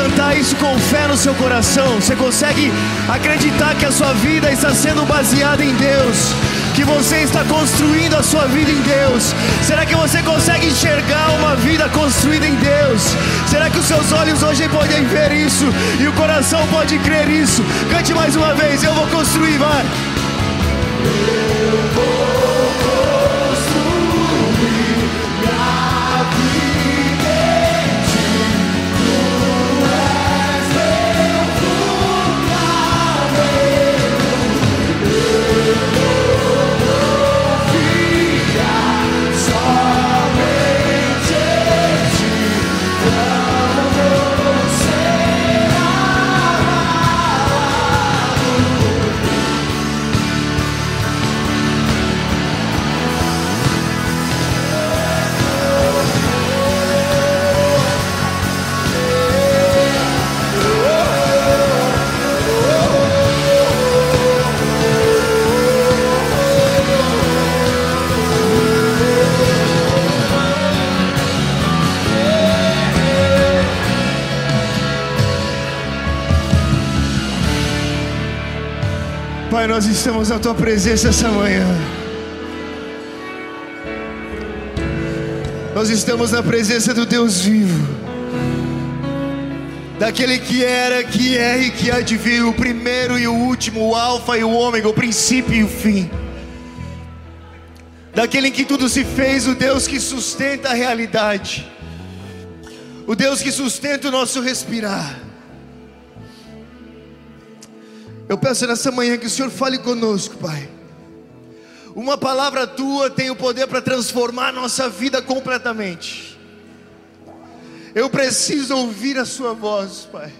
cantar isso com fé no seu coração? Você consegue acreditar que a sua vida está sendo baseada em Deus? Que você está construindo a sua vida em Deus? Será que você consegue enxergar uma vida construída em Deus? Será que os seus olhos hoje podem ver isso? E o coração pode crer isso? Cante mais uma vez, eu vou construir, vai! Pai, nós estamos na tua presença essa manhã. Nós estamos na presença do Deus vivo, daquele que era, que é e que há de vir, o primeiro e o último, o Alfa e o Ômega, o princípio e o fim. Daquele em que tudo se fez, o Deus que sustenta a realidade, o Deus que sustenta o nosso respirar. Eu peço nessa manhã que o Senhor fale conosco, Pai. Uma palavra tua tem o poder para transformar a nossa vida completamente. Eu preciso ouvir a Sua voz, Pai.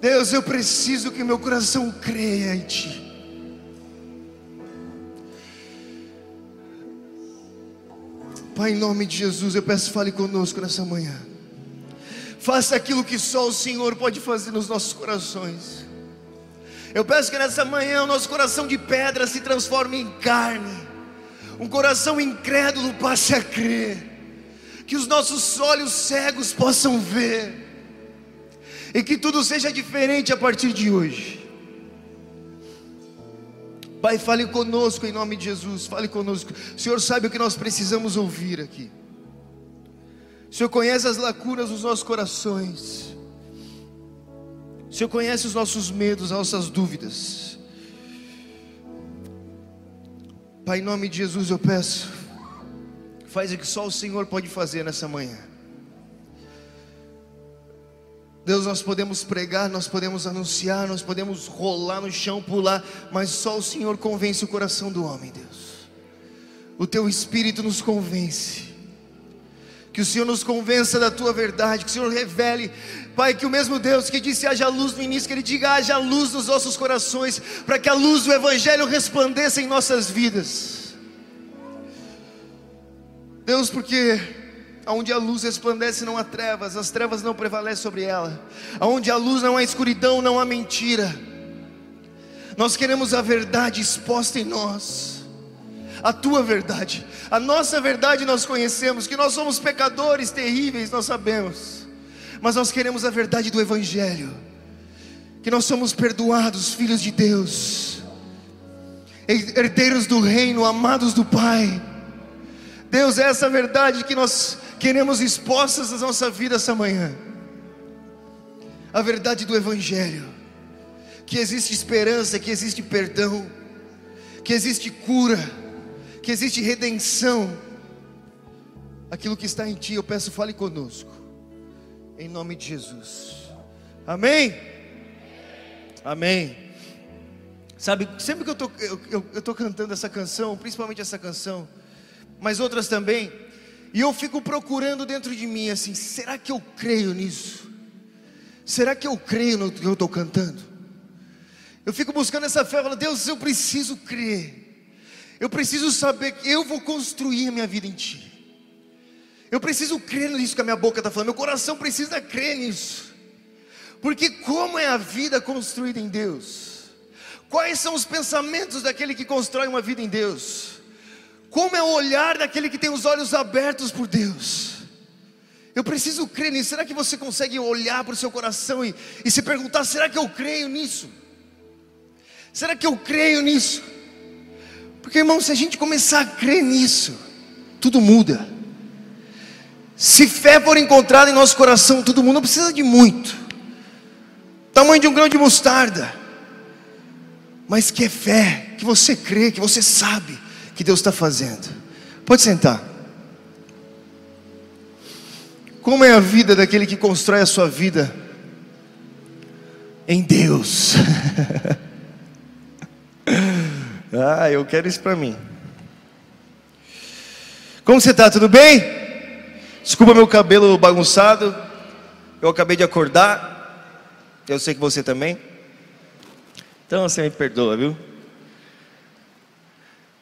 Deus, eu preciso que meu coração creia em Ti. Pai, em nome de Jesus, eu peço, fale conosco nessa manhã. Faça aquilo que só o Senhor pode fazer nos nossos corações. Eu peço que nessa manhã o nosso coração de pedra se transforme em carne, um coração incrédulo passe a crer, que os nossos olhos cegos possam ver, e que tudo seja diferente a partir de hoje. Pai, fale conosco em nome de Jesus, fale conosco. O Senhor sabe o que nós precisamos ouvir aqui. O Senhor conhece as lacunas dos nossos corações. O Senhor conhece os nossos medos, as nossas dúvidas. Pai, em nome de Jesus eu peço, faz o que só o Senhor pode fazer nessa manhã. Deus, nós podemos pregar, nós podemos anunciar, nós podemos rolar no chão, pular, mas só o Senhor convence o coração do homem, Deus. O teu Espírito nos convence Que o Senhor nos convença da tua verdade, que o Senhor revele, Pai, que o mesmo Deus que disse haja luz no início, que Ele diga haja luz nos nossos corações, para que a luz do Evangelho resplandeça em nossas vidas. Deus, porque Onde a luz resplandece não há trevas, as trevas não prevalecem sobre ela. Onde a luz não há escuridão, não há mentira. Nós queremos a verdade exposta em nós. A tua verdade, a nossa verdade nós conhecemos, que nós somos pecadores terríveis, nós sabemos. Mas nós queremos a verdade do evangelho. Que nós somos perdoados, filhos de Deus. Herdeiros do reino, amados do Pai. Deus, é essa verdade que nós queremos expostas na nossa vida essa manhã. A verdade do Evangelho, que existe esperança, que existe perdão, que existe cura, que existe redenção. Aquilo que está em Ti, eu peço, fale conosco, em nome de Jesus. Amém? Amém. Sabe, sempre que eu estou eu, eu, eu tô cantando essa canção, principalmente essa canção, mas outras também, e eu fico procurando dentro de mim assim: será que eu creio nisso? Será que eu creio no que eu estou cantando? Eu fico buscando essa fé, falo, Deus, eu preciso crer. Eu preciso saber que eu vou construir a minha vida em Ti. Eu preciso crer nisso que a minha boca está falando, meu coração precisa crer nisso. Porque como é a vida construída em Deus? Quais são os pensamentos daquele que constrói uma vida em Deus? Como é o olhar daquele que tem os olhos abertos por Deus? Eu preciso crer nisso. Será que você consegue olhar para o seu coração e, e se perguntar: será que eu creio nisso? Será que eu creio nisso? Porque, irmão, se a gente começar a crer nisso, tudo muda. Se fé for encontrada em nosso coração, tudo muda. Não precisa de muito tamanho de um grão de mostarda, mas que é fé, que você crê, que você sabe que Deus está fazendo. Pode sentar. Como é a vida daquele que constrói a sua vida em Deus? ah, eu quero isso para mim. Como você está? Tudo bem? Desculpa meu cabelo bagunçado. Eu acabei de acordar. Eu sei que você também. Então você me perdoa, viu?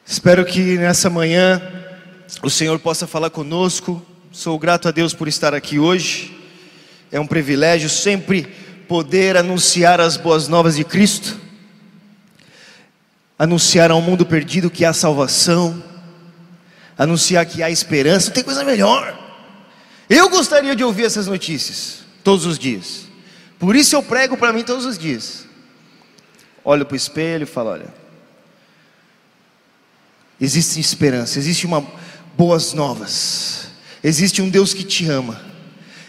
Espero que nessa manhã o Senhor possa falar conosco. Sou grato a Deus por estar aqui hoje. É um privilégio sempre poder anunciar as boas novas de Cristo, anunciar ao mundo perdido que há salvação, anunciar que há esperança. Não tem coisa melhor. Eu gostaria de ouvir essas notícias todos os dias. Por isso eu prego para mim todos os dias. Olho para o espelho e falo: olha Existe esperança, existe uma boas novas. Existe um Deus que te ama.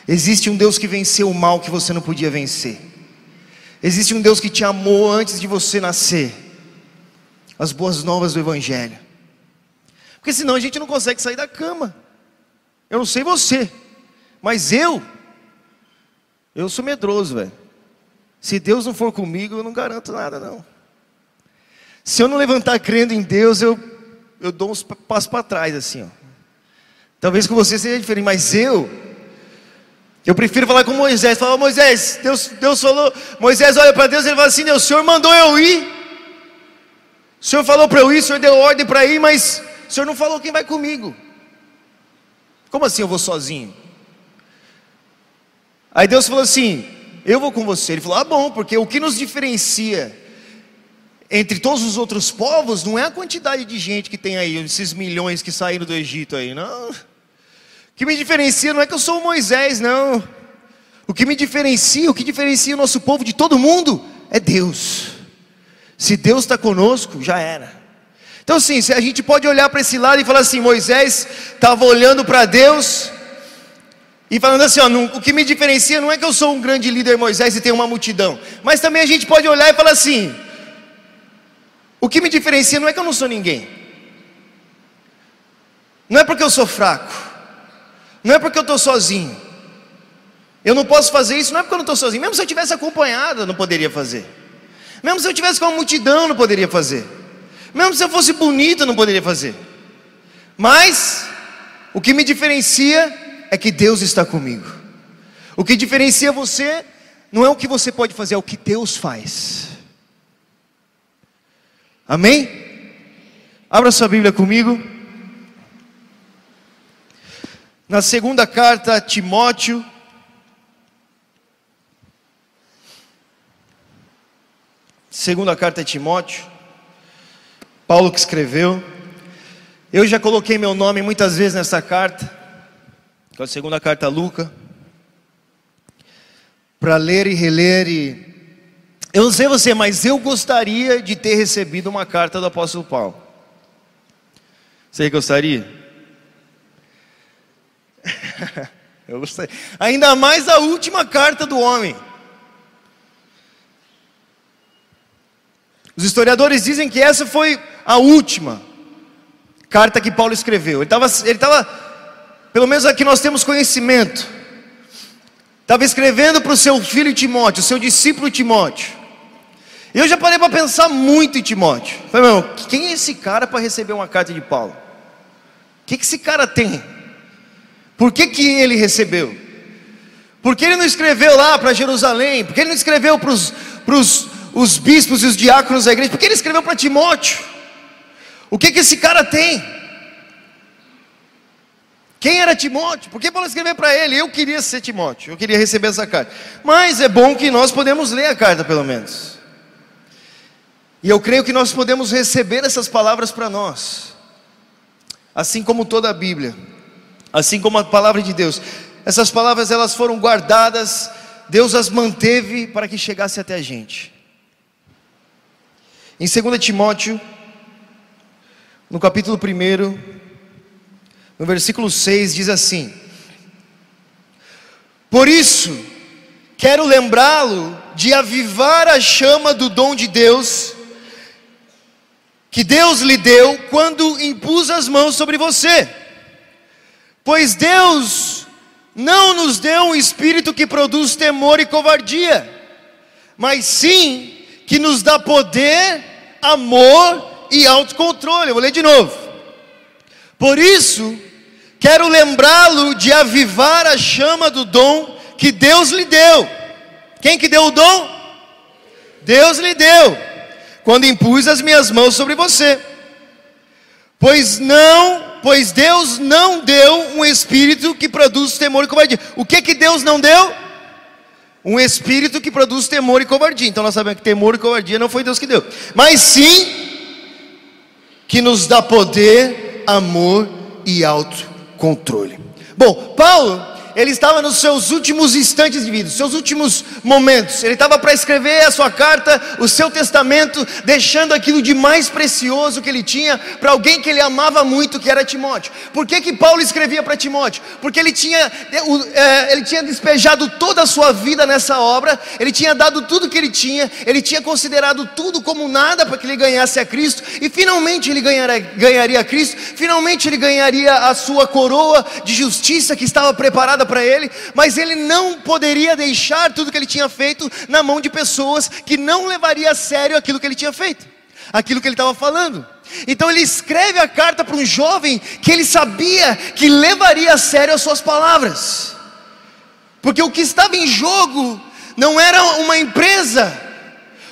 Existe um Deus que venceu o mal que você não podia vencer. Existe um Deus que te amou antes de você nascer. As boas novas do evangelho. Porque senão a gente não consegue sair da cama. Eu não sei você, mas eu eu sou medroso, velho. Se Deus não for comigo, eu não garanto nada não. Se eu não levantar crendo em Deus, eu eu dou uns passos para trás, assim, ó. Talvez com você seja diferente, mas eu, eu prefiro falar com Moisés. Falar, Moisés, Deus, Deus falou, Moisés olha para Deus e ele fala assim: o Senhor mandou eu ir. O Senhor falou para eu ir, o Senhor deu ordem para ir, mas o Senhor não falou quem vai comigo. Como assim eu vou sozinho? Aí Deus falou assim: Eu vou com você. Ele falou: Ah, bom, porque o que nos diferencia entre todos os outros povos, não é a quantidade de gente que tem aí, esses milhões que saíram do Egito aí, não. O que me diferencia não é que eu sou Moisés, não. O que me diferencia, o que diferencia o nosso povo de todo mundo é Deus. Se Deus está conosco, já era. Então, assim, a gente pode olhar para esse lado e falar assim: Moisés estava olhando para Deus e falando assim: ó, não, o que me diferencia não é que eu sou um grande líder, Moisés, e tenho uma multidão, mas também a gente pode olhar e falar assim: o que me diferencia não é que eu não sou ninguém. Não é porque eu sou fraco. Não é porque eu estou sozinho. Eu não posso fazer isso, não é porque eu não estou sozinho. Mesmo se eu tivesse acompanhado, eu não poderia fazer. Mesmo se eu tivesse com uma multidão, não poderia fazer. Mesmo se eu fosse bonito, não poderia fazer. Mas, o que me diferencia é que Deus está comigo. O que diferencia você não é o que você pode fazer, é o que Deus faz. Amém? Abra sua Bíblia comigo. Na segunda carta Timóteo, segunda carta a Timóteo, Paulo que escreveu. Eu já coloquei meu nome muitas vezes nessa carta, é a segunda carta a Luca, para ler e reler e eu não sei você, mas eu gostaria de ter recebido uma carta do apóstolo Paulo. Você gostaria? eu gostaria. Ainda mais a última carta do homem. Os historiadores dizem que essa foi a última carta que Paulo escreveu. Ele estava, pelo menos aqui nós temos conhecimento, estava escrevendo para o seu filho Timóteo, seu discípulo Timóteo. E eu já parei para pensar muito em Timóteo. Falei, meu, quem é esse cara para receber uma carta de Paulo? O que, que esse cara tem? Por que, que ele recebeu? Por que ele não escreveu lá para Jerusalém? Por que ele não escreveu para os os bispos e os diáconos da igreja? Por que ele escreveu para Timóteo? O que, que esse cara tem? Quem era Timóteo? Por que Paulo escreveu para ele? Eu queria ser Timóteo, eu queria receber essa carta. Mas é bom que nós podemos ler a carta, pelo menos. E eu creio que nós podemos receber essas palavras para nós, assim como toda a Bíblia, assim como a palavra de Deus. Essas palavras elas foram guardadas, Deus as manteve para que chegasse até a gente. Em 2 Timóteo, no capítulo 1, no versículo 6, diz assim: Por isso, quero lembrá-lo de avivar a chama do dom de Deus, que Deus lhe deu quando impus as mãos sobre você. Pois Deus não nos deu um espírito que produz temor e covardia, mas sim que nos dá poder, amor e autocontrole. Eu vou ler de novo. Por isso, quero lembrá-lo de avivar a chama do dom que Deus lhe deu. Quem que deu o dom? Deus lhe deu, quando impus as minhas mãos sobre você. Pois não, pois Deus não deu um espírito que produz temor e covardia. O que que Deus não deu? Um espírito que produz temor e covardia. Então nós sabemos que temor e covardia não foi Deus que deu, mas sim que nos dá poder, amor e autocontrole. Bom, Paulo ele estava nos seus últimos instantes de vida, seus últimos momentos. Ele estava para escrever a sua carta, o seu testamento, deixando aquilo de mais precioso que ele tinha para alguém que ele amava muito, que era Timóteo. Por que, que Paulo escrevia para Timóteo? Porque ele tinha, é, ele tinha despejado toda a sua vida nessa obra, ele tinha dado tudo que ele tinha, ele tinha considerado tudo como nada para que ele ganhasse a Cristo, e finalmente ele ganharia, ganharia a Cristo, finalmente ele ganharia a sua coroa de justiça que estava preparada para ele, mas ele não poderia deixar tudo que ele tinha feito na mão de pessoas que não levaria a sério aquilo que ele tinha feito, aquilo que ele estava falando. Então ele escreve a carta para um jovem que ele sabia que levaria a sério as suas palavras, porque o que estava em jogo não era uma empresa,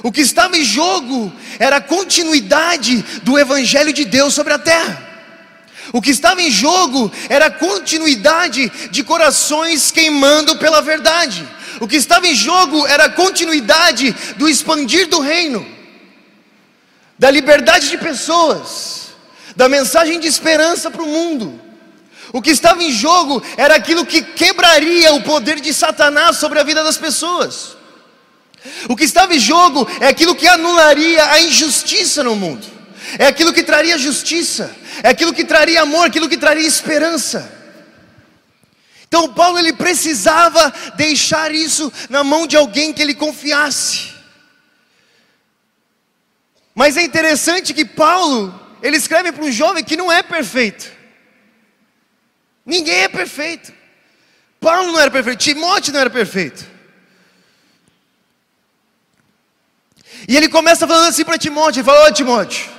o que estava em jogo era a continuidade do Evangelho de Deus sobre a terra. O que estava em jogo era a continuidade de corações queimando pela verdade. O que estava em jogo era a continuidade do expandir do reino, da liberdade de pessoas, da mensagem de esperança para o mundo. O que estava em jogo era aquilo que quebraria o poder de Satanás sobre a vida das pessoas. O que estava em jogo é aquilo que anularia a injustiça no mundo é aquilo que traria justiça, é aquilo que traria amor, aquilo que traria esperança. Então Paulo ele precisava deixar isso na mão de alguém que ele confiasse. Mas é interessante que Paulo, ele escreve para um jovem que não é perfeito. Ninguém é perfeito. Paulo não era perfeito, Timóteo não era perfeito. E ele começa falando assim para Timóteo, ele fala, ó Timóteo,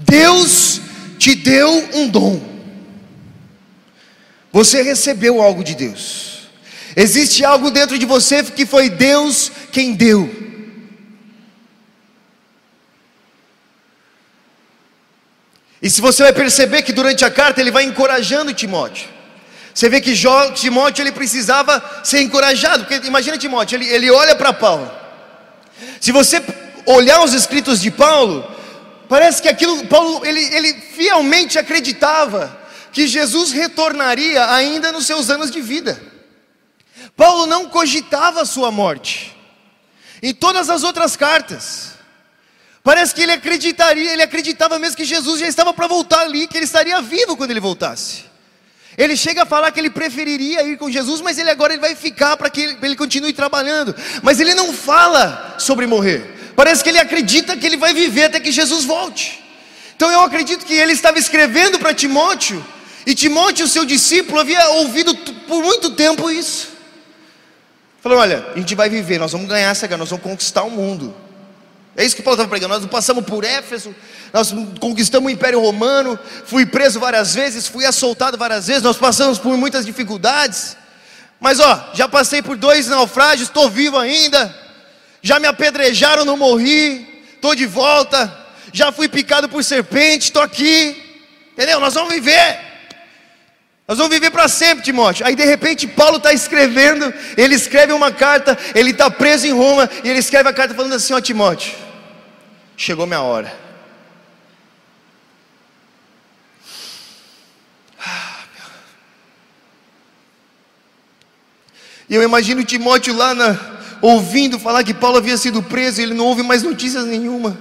Deus te deu um dom. Você recebeu algo de Deus. Existe algo dentro de você que foi Deus quem deu. E se você vai perceber que durante a carta ele vai encorajando Timóteo. Você vê que Jó, Timóteo ele precisava ser encorajado, porque imagina Timóteo, ele, ele olha para Paulo. Se você olhar os escritos de Paulo, parece que aquilo Paulo ele, ele fielmente acreditava que Jesus retornaria ainda nos seus anos de vida. Paulo não cogitava a sua morte. Em todas as outras cartas, parece que ele acreditaria, ele acreditava mesmo que Jesus já estava para voltar ali, que ele estaria vivo quando ele voltasse. Ele chega a falar que ele preferiria ir com Jesus, mas ele agora ele vai ficar para que ele, ele continue trabalhando. Mas ele não fala sobre morrer. Parece que ele acredita que ele vai viver até que Jesus volte. Então eu acredito que ele estava escrevendo para Timóteo, e Timóteo, seu discípulo, havia ouvido por muito tempo isso. Falou: olha, a gente vai viver, nós vamos ganhar essa guerra, nós vamos conquistar o mundo. É isso que Paulo estava pregando. Nós passamos por Éfeso, nós conquistamos o Império Romano, fui preso várias vezes, fui assaltado várias vezes, nós passamos por muitas dificuldades. Mas ó, já passei por dois naufrágios, estou vivo ainda. Já me apedrejaram, não morri, estou de volta. Já fui picado por serpente, estou aqui. Entendeu? Nós vamos viver. Nós vamos viver para sempre, Timóteo. Aí de repente Paulo está escrevendo, ele escreve uma carta, ele está preso em Roma, e ele escreve a carta falando assim: Ó Timóteo, chegou minha hora. E eu imagino Timóteo lá na, ouvindo falar que Paulo havia sido preso, ele não ouve mais notícias nenhuma.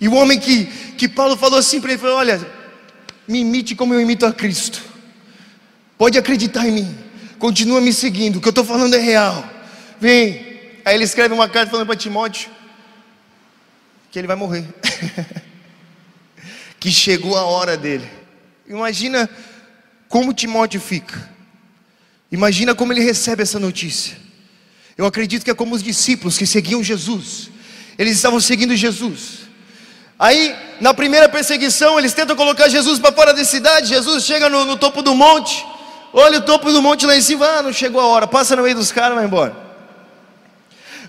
E o homem que, que Paulo falou assim para ele: falou, Olha, me imite como eu imito a Cristo. Pode acreditar em mim. Continua me seguindo. O que eu estou falando é real. Vem. Aí ele escreve uma carta falando para Timóteo que ele vai morrer. que chegou a hora dele. Imagina como Timóteo fica. Imagina como ele recebe essa notícia. Eu acredito que é como os discípulos que seguiam Jesus. Eles estavam seguindo Jesus. Aí, na primeira perseguição, eles tentam colocar Jesus para fora da cidade. Jesus chega no, no, topo do monte. Olha o topo do monte lá em cima. Ah, não chegou a hora. Passa no meio dos caras vai embora.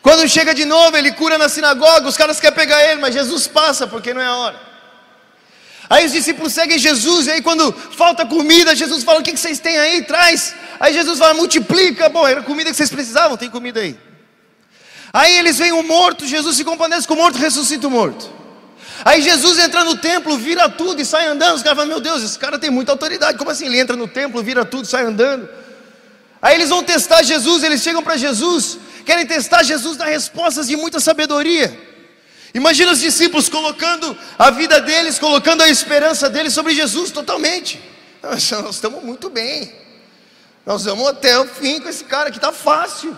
Quando chega de novo, ele cura na sinagoga. Os caras querem pegar ele, mas Jesus passa porque não é a hora. Aí os discípulos seguem Jesus, e aí quando falta comida, Jesus fala: O que, vocês têm aí? Traz. Aí Jesus fala: Multiplica. Bom, era comida que vocês precisavam, tem comida aí. Aí eles veem o morto, Jesus se compadece com o morto, ressuscita o morto. Aí Jesus entra no templo, vira tudo e sai andando. Os caras falam: Meu Deus, esse cara tem muita autoridade. Como assim? Ele entra no templo, vira tudo, sai andando. Aí eles vão testar Jesus, eles chegam para Jesus, querem testar Jesus, dá respostas de muita sabedoria. Imagina os discípulos colocando a vida deles, colocando a esperança deles sobre Jesus totalmente. Nós, nós estamos muito bem. Nós vamos até o fim com esse cara que está fácil.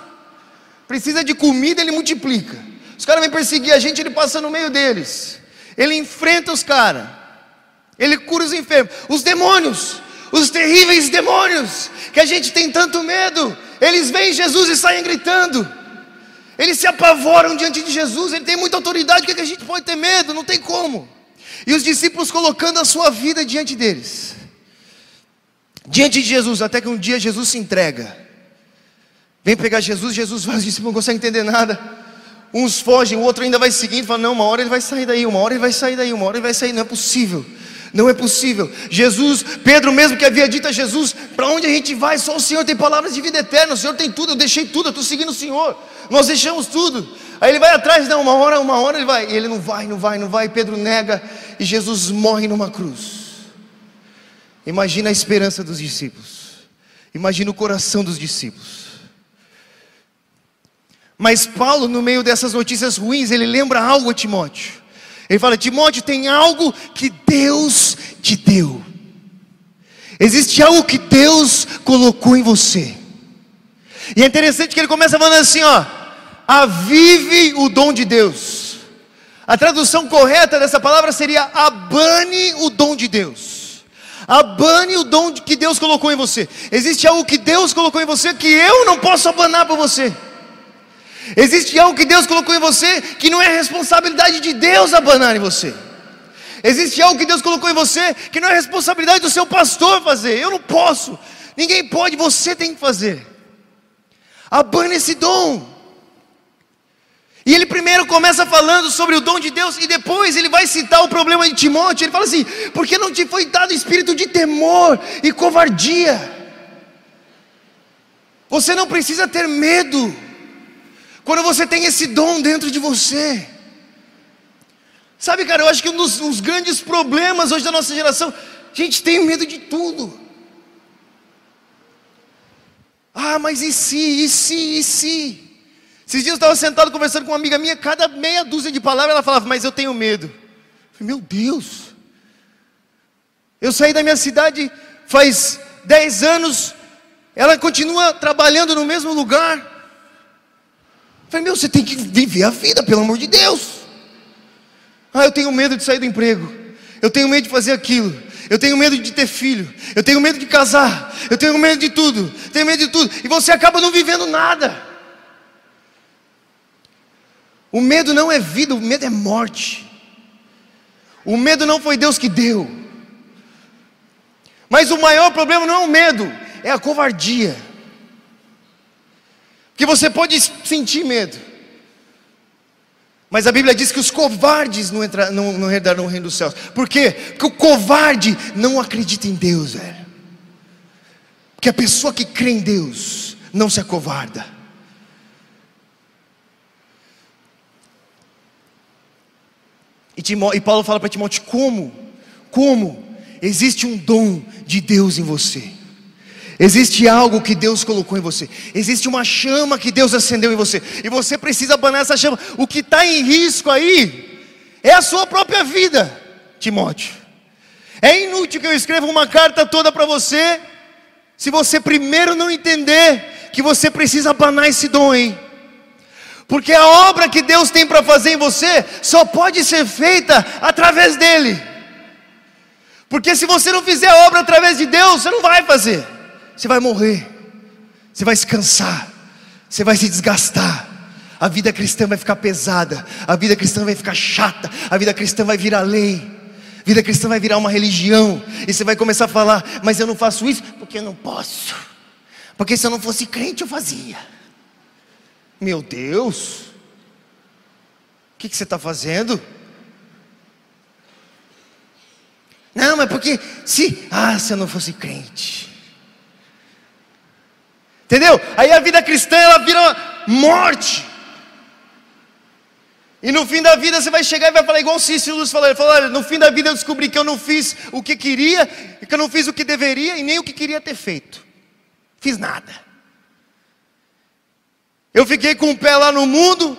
Precisa de comida, ele multiplica. Os caras vêm perseguir a gente, ele passa no meio deles. Ele enfrenta os caras. Ele cura os enfermos. Os demônios, os terríveis demônios, que a gente tem tanto medo. Eles veem Jesus e saem gritando. Eles se apavoram diante de Jesus, ele tem muita autoridade, o que, é que a gente pode ter medo? Não tem como. E os discípulos colocando a sua vida diante deles, diante de Jesus, até que um dia Jesus se entrega. Vem pegar Jesus, Jesus vai, os discípulos não conseguem entender nada. Uns fogem, o outro ainda vai seguindo, fala: Não, uma hora ele vai sair daí, uma hora ele vai sair daí, uma hora ele vai sair, não é possível. Não é possível. Jesus, Pedro mesmo que havia dito a Jesus: Para onde a gente vai? Só o Senhor tem palavras de vida eterna. O Senhor tem tudo. Eu deixei tudo. Eu estou seguindo o Senhor. Nós deixamos tudo. Aí ele vai atrás, não, uma hora, uma hora ele vai. E ele não vai, não vai, não vai. Pedro nega e Jesus morre numa cruz. Imagina a esperança dos discípulos. Imagina o coração dos discípulos. Mas Paulo, no meio dessas notícias ruins, ele lembra algo a Timóteo. Ele fala: Timóteo, tem algo que Deus te deu. Existe algo que Deus colocou em você. E é interessante que ele começa falando assim, ó: avive o dom de Deus. A tradução correta dessa palavra seria abane o dom de Deus. Abane o dom que Deus colocou em você. Existe algo que Deus colocou em você que eu não posso abanar para você. Existe algo que Deus colocou em você que não é responsabilidade de Deus abanar em você. Existe algo que Deus colocou em você que não é responsabilidade do seu pastor fazer. Eu não posso. Ninguém pode, você tem que fazer. Abana esse dom. E ele primeiro começa falando sobre o dom de Deus e depois ele vai citar o problema de Timóteo. Ele fala assim: porque não te foi dado espírito de temor e covardia. Você não precisa ter medo quando você tem esse dom dentro de você. Sabe, cara, eu acho que um dos, dos grandes problemas hoje da nossa geração, a gente tem medo de tudo. Ah, mas e se, e se, e se? Esses dias eu estava sentado conversando com uma amiga minha, cada meia dúzia de palavras ela falava, mas eu tenho medo. Eu falei, meu Deus. Eu saí da minha cidade faz dez anos, ela continua trabalhando no mesmo lugar. Eu falei, meu, você tem que viver a vida, pelo amor de Deus. Ah, eu tenho medo de sair do emprego. Eu tenho medo de fazer aquilo. Eu tenho medo de ter filho. Eu tenho medo de casar. Eu tenho medo de tudo. Tenho medo de tudo. E você acaba não vivendo nada. O medo não é vida, o medo é morte. O medo não foi Deus que deu. Mas o maior problema não é o medo, é a covardia. Porque você pode sentir medo. Mas a Bíblia diz que os covardes não, entra, não, não herdarão o reino dos céus. Por quê? Porque o covarde não acredita em Deus, velho. Porque a pessoa que crê em Deus não se acovarda. E, Timó, e Paulo fala para Timóteo: como? Como? Existe um dom de Deus em você. Existe algo que Deus colocou em você. Existe uma chama que Deus acendeu em você. E você precisa abanar essa chama. O que está em risco aí é a sua própria vida, Timóteo. É inútil que eu escreva uma carta toda para você, se você primeiro não entender que você precisa abanar esse dom, hein? Porque a obra que Deus tem para fazer em você só pode ser feita através dele. Porque se você não fizer a obra através de Deus, você não vai fazer você vai morrer, você vai se cansar, você vai se desgastar. A vida cristã vai ficar pesada, a vida cristã vai ficar chata, a vida cristã vai virar lei, a vida cristã vai virar uma religião, e você vai começar a falar: Mas eu não faço isso porque eu não posso, porque se eu não fosse crente eu fazia. Meu Deus, o que, que você está fazendo? Não, mas porque se, ah, se eu não fosse crente, Entendeu? Aí a vida cristã ela vira morte. E no fim da vida você vai chegar e vai falar igual o Cícero Luz falou, ele falou, olha, no fim da vida eu descobri que eu não fiz o que queria, que eu não fiz o que deveria e nem o que queria ter feito. Fiz nada. Eu fiquei com um pé lá no mundo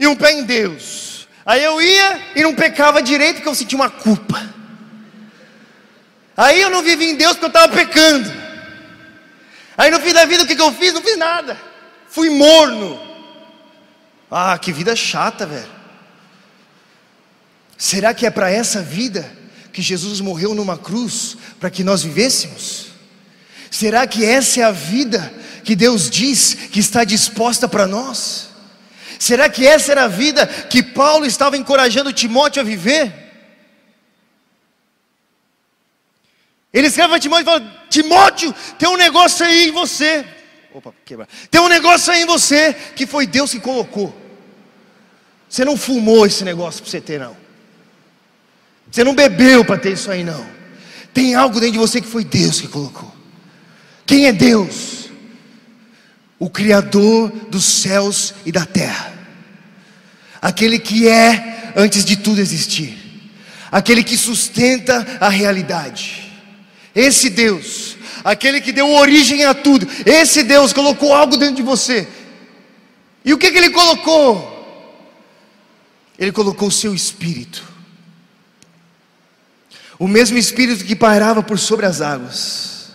e um pé em Deus. Aí eu ia e não pecava direito porque eu sentia uma culpa. Aí eu não vivia em Deus porque eu estava pecando. Aí no fim da vida o que, que eu fiz? Não fiz nada. Fui morno. Ah, que vida chata, velho. Será que é para essa vida que Jesus morreu numa cruz para que nós vivêssemos? Será que essa é a vida que Deus diz que está disposta para nós? Será que essa era a vida que Paulo estava encorajando Timóteo a viver? Ele escreve para Timóteo e fala: Timóteo, tem um negócio aí em você. Opa, quebra. Tem um negócio aí em você que foi Deus que colocou. Você não fumou esse negócio para você ter, não. Você não bebeu para ter isso aí, não. Tem algo dentro de você que foi Deus que colocou. Quem é Deus? O Criador dos céus e da terra. Aquele que é antes de tudo existir. Aquele que sustenta a realidade esse Deus, aquele que deu origem a tudo, esse Deus colocou algo dentro de você. E o que, que ele colocou? Ele colocou o seu espírito. O mesmo espírito que pairava por sobre as águas.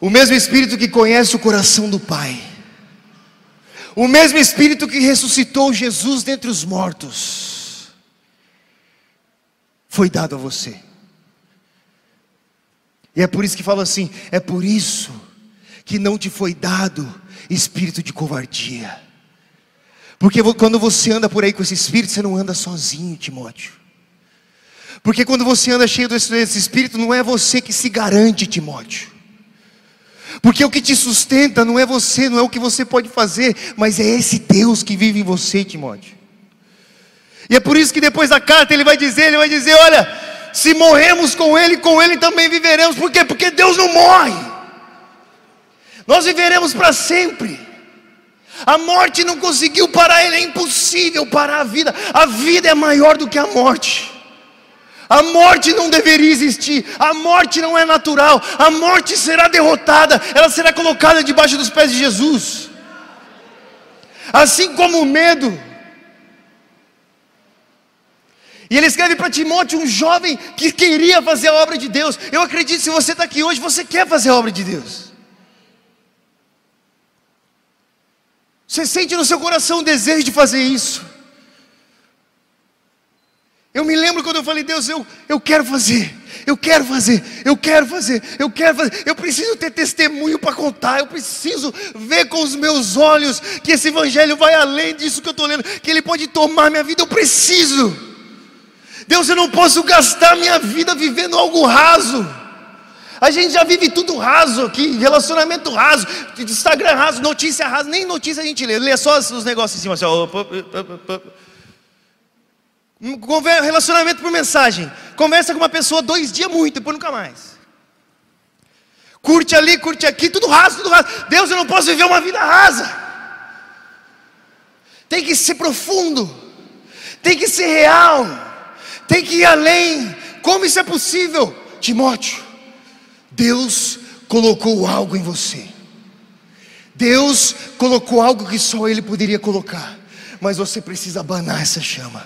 O mesmo espírito que conhece o coração do Pai. O mesmo espírito que ressuscitou Jesus dentre os mortos. Foi dado a você. E é por isso que fala assim: é por isso que não te foi dado espírito de covardia. Porque quando você anda por aí com esse espírito, você não anda sozinho, Timóteo. Porque quando você anda cheio desse, desse espírito, não é você que se garante, Timóteo. Porque o que te sustenta não é você, não é o que você pode fazer, mas é esse Deus que vive em você, Timóteo. E é por isso que depois da carta ele vai dizer, ele vai dizer, olha, se morremos com ele, com ele também viveremos. Por quê? Porque Deus não morre. Nós viveremos para sempre. A morte não conseguiu parar ele, é impossível parar a vida. A vida é maior do que a morte. A morte não deveria existir, a morte não é natural, a morte será derrotada, ela será colocada debaixo dos pés de Jesus. Assim como o medo. E ele escreve para Timóteo, um jovem que queria fazer a obra de Deus. Eu acredito, se você está aqui hoje, você quer fazer a obra de Deus. Você sente no seu coração o desejo de fazer isso. Eu me lembro quando eu falei, Deus, eu, eu quero fazer, eu quero fazer, eu quero fazer, eu quero fazer, eu preciso ter testemunho para contar, eu preciso ver com os meus olhos que esse evangelho vai além disso que eu estou lendo, que ele pode tomar minha vida, eu preciso. Deus, eu não posso gastar minha vida vivendo algo raso. A gente já vive tudo raso aqui, relacionamento raso, Instagram raso, notícia raso, nem notícia a gente lê, lê só os negócios em cima, assim, ó. Relacionamento por mensagem. Conversa com uma pessoa dois dias muito, depois nunca mais. Curte ali, curte aqui, tudo raso, tudo raso. Deus, eu não posso viver uma vida rasa. Tem que ser profundo. Tem que ser real. Tem que ir além. Como isso é possível? Timóteo, Deus colocou algo em você. Deus colocou algo que só Ele poderia colocar. Mas você precisa abanar essa chama.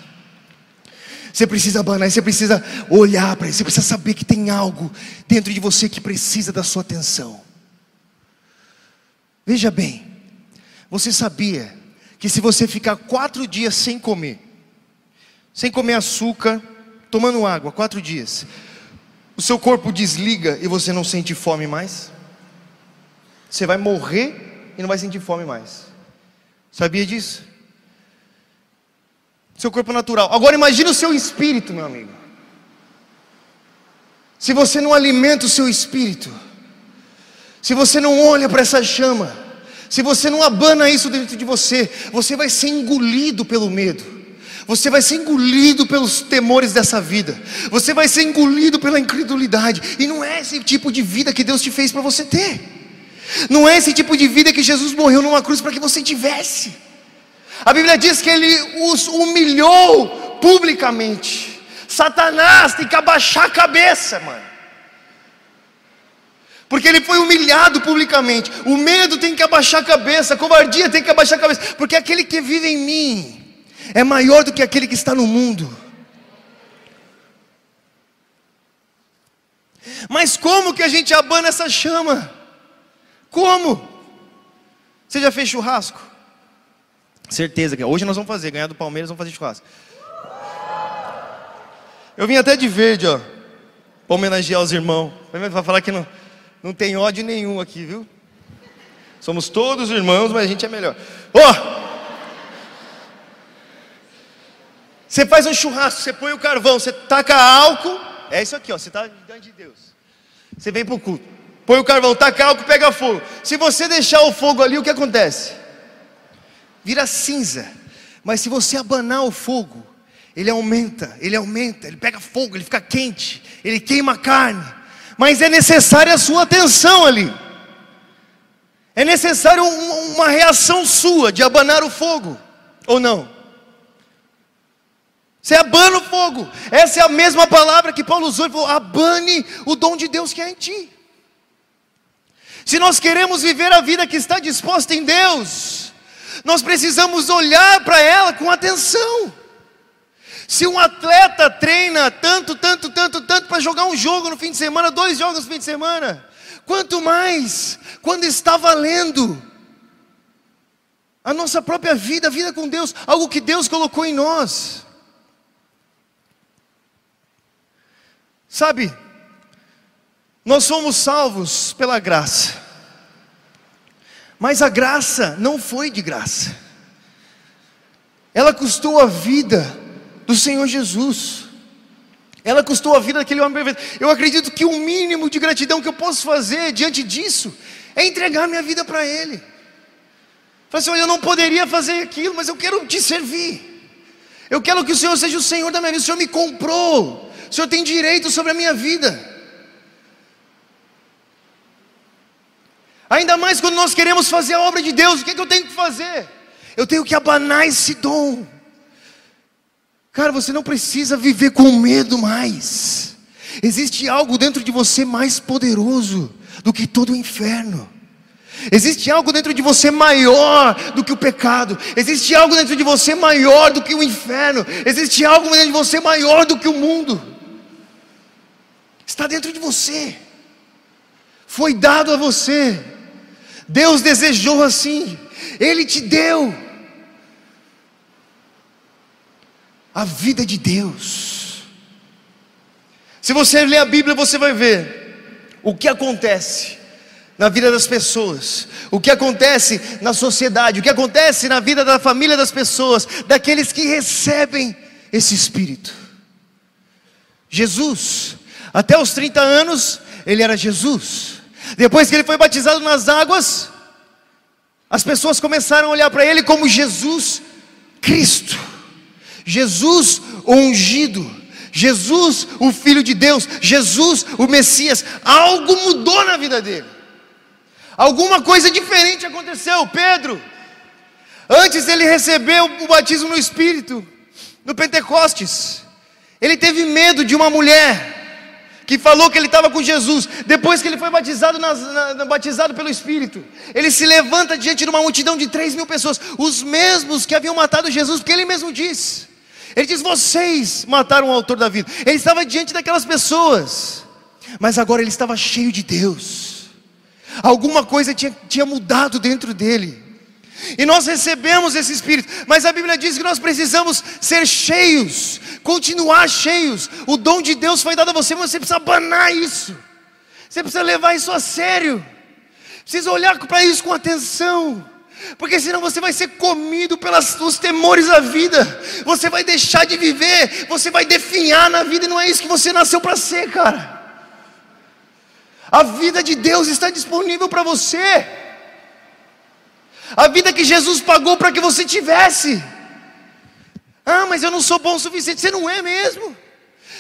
Você precisa abanar, você precisa olhar para isso, você precisa saber que tem algo dentro de você que precisa da sua atenção. Veja bem, você sabia que se você ficar quatro dias sem comer, sem comer açúcar, tomando água, quatro dias, o seu corpo desliga e você não sente fome mais? Você vai morrer e não vai sentir fome mais. Sabia disso? Seu corpo natural. Agora imagine o seu espírito, meu amigo. Se você não alimenta o seu espírito, se você não olha para essa chama, se você não abana isso dentro de você, você vai ser engolido pelo medo. Você vai ser engolido pelos temores dessa vida. Você vai ser engolido pela incredulidade. E não é esse tipo de vida que Deus te fez para você ter. Não é esse tipo de vida que Jesus morreu numa cruz para que você tivesse. A Bíblia diz que ele os humilhou publicamente. Satanás tem que abaixar a cabeça, mano. Porque ele foi humilhado publicamente. O medo tem que abaixar a cabeça, a covardia tem que abaixar a cabeça. Porque aquele que vive em mim é maior do que aquele que está no mundo. Mas como que a gente abana essa chama? Como? Você já fez churrasco? Certeza que hoje nós vamos fazer, ganhar do Palmeiras, vamos fazer churrasco. Eu vim até de verde, ó, para homenagear os irmãos. Para falar que não, não tem ódio nenhum aqui, viu? Somos todos irmãos, mas a gente é melhor. Ó! Oh! Você faz um churrasco, você põe o carvão, você taca álcool. É isso aqui, ó. Você está diante de Deus. Você vem para o culto. Põe o carvão, taca álcool, pega fogo. Se você deixar o fogo ali, o que acontece? vira cinza. Mas se você abanar o fogo, ele aumenta, ele aumenta, ele pega fogo, ele fica quente, ele queima a carne. Mas é necessária a sua atenção ali. É necessário uma reação sua de abanar o fogo, ou não? Você abana o fogo. Essa é a mesma palavra que Paulo usou. Ele falou: abane o dom de Deus que é em ti. Se nós queremos viver a vida que está disposta em Deus, nós precisamos olhar para ela com atenção. Se um atleta treina tanto, tanto, tanto, tanto para jogar um jogo no fim de semana, dois jogos no fim de semana, quanto mais quando está valendo a nossa própria vida, a vida com Deus, algo que Deus colocou em nós. Sabe, nós somos salvos pela graça. Mas a graça não foi de graça. Ela custou a vida do Senhor Jesus. Ela custou a vida daquele homem perfeito. Eu acredito que o mínimo de gratidão que eu posso fazer diante disso é entregar minha vida para Ele. Falei assim: olha, eu não poderia fazer aquilo, mas eu quero te servir. Eu quero que o Senhor seja o Senhor da minha vida. O Senhor me comprou. O Senhor tem direito sobre a minha vida. Ainda mais quando nós queremos fazer a obra de Deus, o que, é que eu tenho que fazer? Eu tenho que abanar esse dom. Cara, você não precisa viver com medo mais. Existe algo dentro de você mais poderoso do que todo o inferno. Existe algo dentro de você maior do que o pecado. Existe algo dentro de você maior do que o inferno. Existe algo dentro de você maior do que o mundo. Está dentro de você. Foi dado a você. Deus desejou assim. Ele te deu a vida de Deus. Se você ler a Bíblia, você vai ver o que acontece na vida das pessoas, o que acontece na sociedade, o que acontece na vida da família das pessoas, daqueles que recebem esse Espírito. Jesus, até os 30 anos, ele era Jesus. Depois que ele foi batizado nas águas, as pessoas começaram a olhar para ele como Jesus Cristo, Jesus ungido. Jesus, o Filho de Deus, Jesus, o Messias, algo mudou na vida dele. Alguma coisa diferente aconteceu. Pedro, antes ele recebeu o batismo no Espírito, no Pentecostes, ele teve medo de uma mulher que falou que ele estava com Jesus. Depois que ele foi batizado, nas, na, batizado pelo Espírito, ele se levanta diante de uma multidão de três mil pessoas, os mesmos que haviam matado Jesus, porque ele mesmo diz. Ele diz: Vocês mataram o autor da vida. Ele estava diante daquelas pessoas, mas agora ele estava cheio de Deus alguma coisa tinha, tinha mudado dentro dele. E nós recebemos esse Espírito, mas a Bíblia diz que nós precisamos ser cheios, continuar cheios. O dom de Deus foi dado a você, mas você precisa banar isso, você precisa levar isso a sério, precisa olhar para isso com atenção. Porque senão você vai ser comido pelos temores da vida, você vai deixar de viver, você vai definhar na vida, e não é isso que você nasceu para ser, cara. A vida de Deus está disponível para você. A vida que Jesus pagou para que você tivesse. Ah, mas eu não sou bom o suficiente. Você não é mesmo.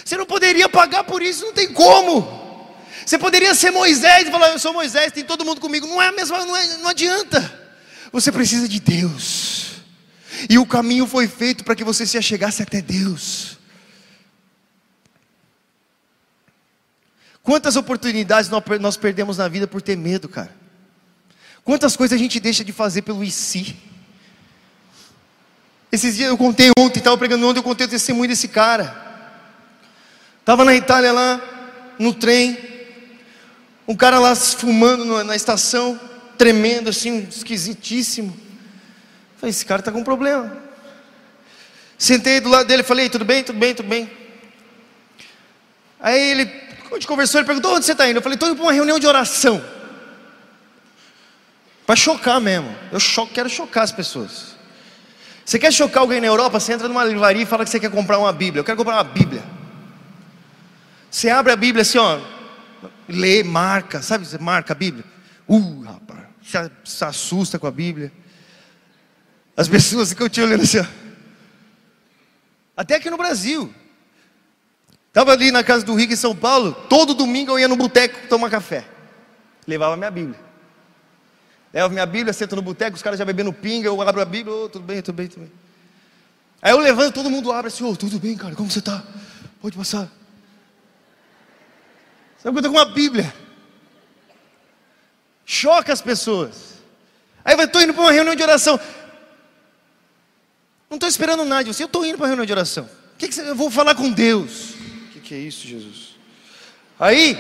Você não poderia pagar por isso, não tem como. Você poderia ser Moisés e falar: Eu sou Moisés, tem todo mundo comigo. Não é mesmo, não, é, não adianta. Você precisa de Deus. E o caminho foi feito para que você se achegasse até Deus. Quantas oportunidades nós perdemos na vida por ter medo, cara? Quantas coisas a gente deixa de fazer pelo e si? Esses dias eu contei ontem, estava pregando ontem, eu contei o testemunho desse cara. Estava na Itália lá, no trem, um cara lá fumando na estação, tremendo assim, esquisitíssimo. Falei, esse cara está com um problema. Sentei do lado dele, falei, tudo bem, tudo bem, tudo bem. Aí ele gente conversou, ele perguntou onde você está indo. Eu falei, estou indo para uma reunião de oração. Para chocar mesmo. Eu quero chocar as pessoas. Você quer chocar alguém na Europa? Você entra numa livraria e fala que você quer comprar uma Bíblia. Eu quero comprar uma Bíblia. Você abre a Bíblia assim, ó. Lê, marca. Sabe, você marca a Bíblia. Uh, rapaz. Se, se assusta com a Bíblia. As pessoas ficam te olhando assim, ó. Até aqui no Brasil. Estava ali na casa do Rico em São Paulo, todo domingo eu ia no boteco tomar café. Levava minha Bíblia. Leva minha Bíblia, sento no boteco, os caras já bebendo pinga, eu abro a Bíblia, oh, tudo bem, tudo bem, tudo bem. Aí eu levanto, todo mundo abre assim, oh, tudo bem, cara, como você está? Pode passar. Sabe que eu estou com uma Bíblia? Choca as pessoas. Aí eu estou indo para uma reunião de oração. Não estou esperando nada de você, eu estou indo para uma reunião de oração. O que, que você, eu vou falar com Deus que é isso, Jesus? Aí,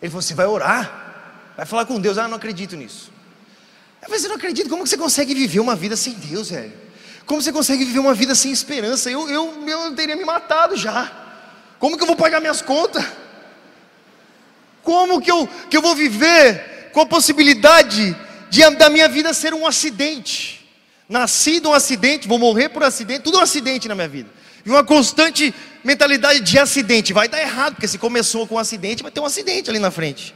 ele falou: Você vai orar? Vai falar com Deus? Ah, não acredito nisso. Eu falei: Você não acredita? Como você consegue viver uma vida sem Deus, velho? Como você consegue viver uma vida sem esperança? Eu, eu, eu teria me matado já. Como que eu vou pagar minhas contas? Como que eu, que eu vou viver com a possibilidade de, da minha vida ser um acidente? Nascido um acidente, vou morrer por acidente, tudo um acidente na minha vida. E uma constante mentalidade de acidente. Vai dar errado, porque se começou com um acidente, vai ter um acidente ali na frente.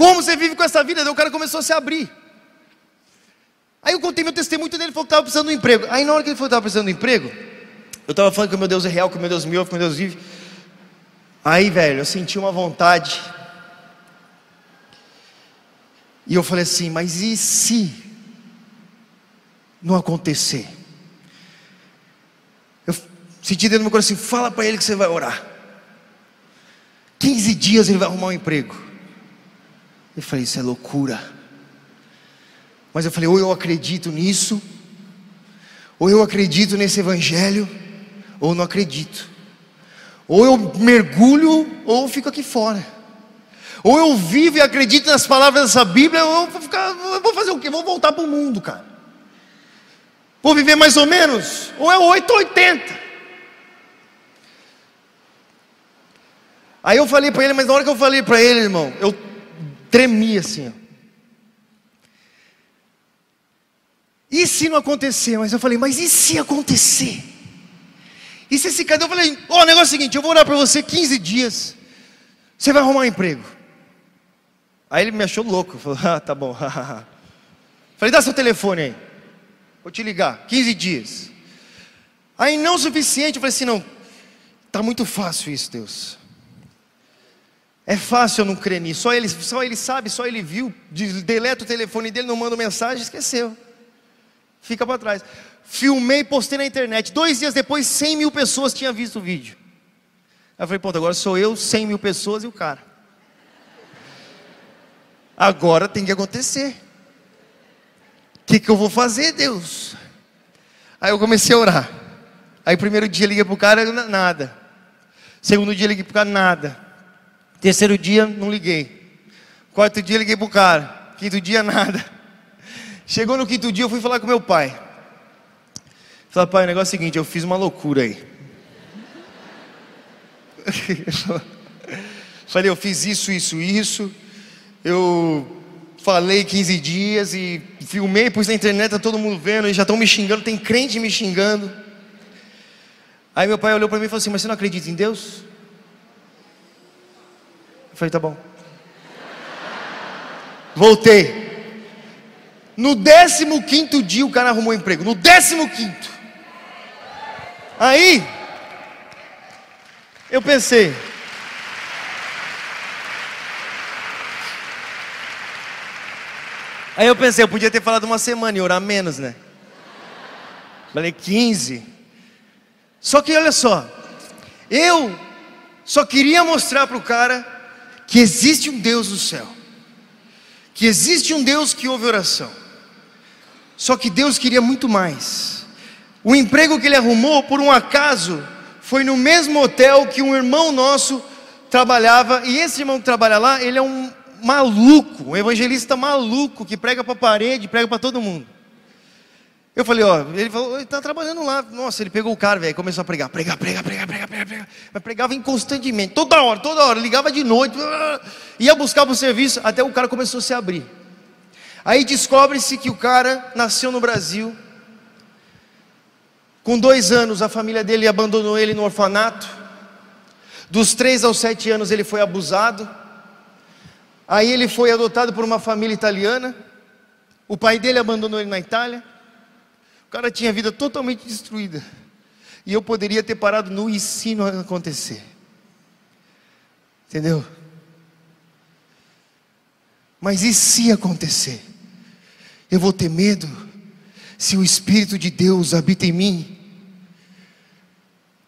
Como você vive com essa vida? Daí o cara começou a se abrir. Aí eu contei meu testemunho dele, ele falou que estava precisando de um emprego. Aí na hora que ele falou que estava precisando de um emprego, eu estava falando que o meu Deus é real, que o meu Deus me ouve, que o meu Deus vive. Aí, velho, eu senti uma vontade. E eu falei assim, mas e se não acontecer? Eu senti dentro do meu coração assim, fala para ele que você vai orar. 15 dias ele vai arrumar um emprego. Eu falei, isso é loucura. Mas eu falei, ou eu acredito nisso, ou eu acredito nesse evangelho, ou não acredito. Ou eu mergulho, ou eu fico aqui fora. Ou eu vivo e acredito nas palavras dessa Bíblia, ou eu vou, ficar, eu vou fazer o quê? Vou voltar para o mundo, cara. Vou viver mais ou menos? Ou é 8 ou 80. Aí eu falei para ele, mas na hora que eu falei para ele, irmão, eu tremi assim. Ó. E se não acontecer? Mas eu falei, mas e se acontecer? E se esse cara, eu falei, ó, oh, o negócio é o seguinte, eu vou orar para você 15 dias, você vai arrumar um emprego. Aí ele me achou louco, falou, ah, tá bom. falei, dá seu telefone aí, vou te ligar, 15 dias. Aí não o suficiente, eu falei assim, não, tá muito fácil isso, Deus. É fácil eu não crer nisso, só ele, só ele sabe, só ele viu, deleta o telefone dele, não manda mensagem, esqueceu fica para trás. Filmei postei na internet. Dois dias depois, 100 mil pessoas tinham visto o vídeo. Aí eu falei, pronto, agora sou eu, 100 mil pessoas e o cara. Agora tem que acontecer. O que, que eu vou fazer, Deus? Aí eu comecei a orar. Aí primeiro dia liguei para o cara, nada. Segundo dia liguei para o cara, nada. Terceiro dia, não liguei. Quarto dia liguei para o cara. Quinto dia, nada. Chegou no quinto dia, eu fui falar com meu pai. Falei, pai, o negócio é o seguinte, eu fiz uma loucura aí. Falei, eu fiz isso, isso, isso. Eu falei 15 dias e filmei, pus na internet, tá todo mundo vendo, e já estão me xingando, tem crente me xingando. Aí meu pai olhou para mim e falou assim: Mas você não acredita em Deus? Falei: Tá bom. Voltei. No 15 dia o cara arrumou emprego. No 15. Aí, eu pensei. Aí eu pensei, eu podia ter falado uma semana e orar menos, né? Falei 15. Só que olha só, eu só queria mostrar para o cara que existe um Deus no céu, que existe um Deus que ouve oração. Só que Deus queria muito mais. O emprego que ele arrumou, por um acaso, foi no mesmo hotel que um irmão nosso trabalhava, e esse irmão que trabalha lá, ele é um maluco, um evangelista maluco, que prega para a parede, prega para todo mundo. Eu falei, ó, ele falou, ele está trabalhando lá. Nossa, ele pegou o cara, velho, começou a pregar, pregar, pregar, pregar, pregar, pregar, pregar. Mas pregava inconstantemente, toda hora, toda hora, ligava de noite, ia buscar para o serviço, até o cara começou a se abrir. Aí descobre-se que o cara nasceu no Brasil. Com dois anos, a família dele abandonou ele no orfanato. Dos três aos sete anos, ele foi abusado. Aí ele foi adotado por uma família italiana. O pai dele abandonou ele na Itália. O cara tinha a vida totalmente destruída. E eu poderia ter parado no ensino a acontecer. Entendeu? Mas e se acontecer? Eu vou ter medo se o Espírito de Deus habita em mim?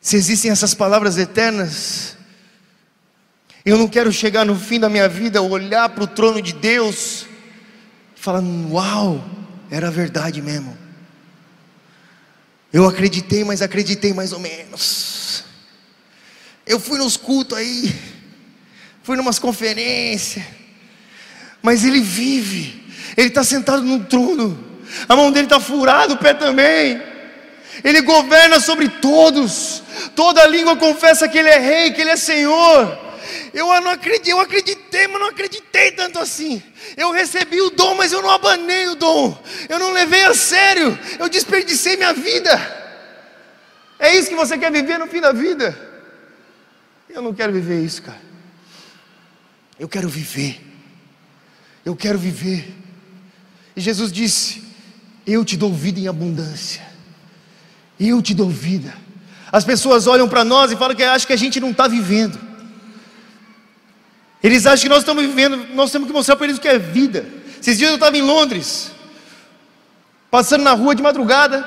Se existem essas palavras eternas? Eu não quero chegar no fim da minha vida, olhar para o trono de Deus e falar: Uau, era verdade mesmo. Eu acreditei, mas acreditei mais ou menos. Eu fui nos cultos aí, fui numas conferências mas ele vive, ele está sentado no trono, a mão dele está furada, o pé também, ele governa sobre todos, toda língua confessa que ele é rei, que ele é senhor. Eu não acreditei, eu acreditei, mas não acreditei tanto assim. Eu recebi o dom, mas eu não abanei o dom. Eu não levei a sério. Eu desperdicei minha vida. É isso que você quer viver no fim da vida? Eu não quero viver isso, cara. Eu quero viver. Eu quero viver. E Jesus disse: Eu te dou vida em abundância. Eu te dou vida. As pessoas olham para nós e falam que acham que a gente não está vivendo. Eles acham que nós estamos vivendo, nós temos que mostrar para eles o que é vida. Esses dias eu estava em Londres, passando na rua de madrugada,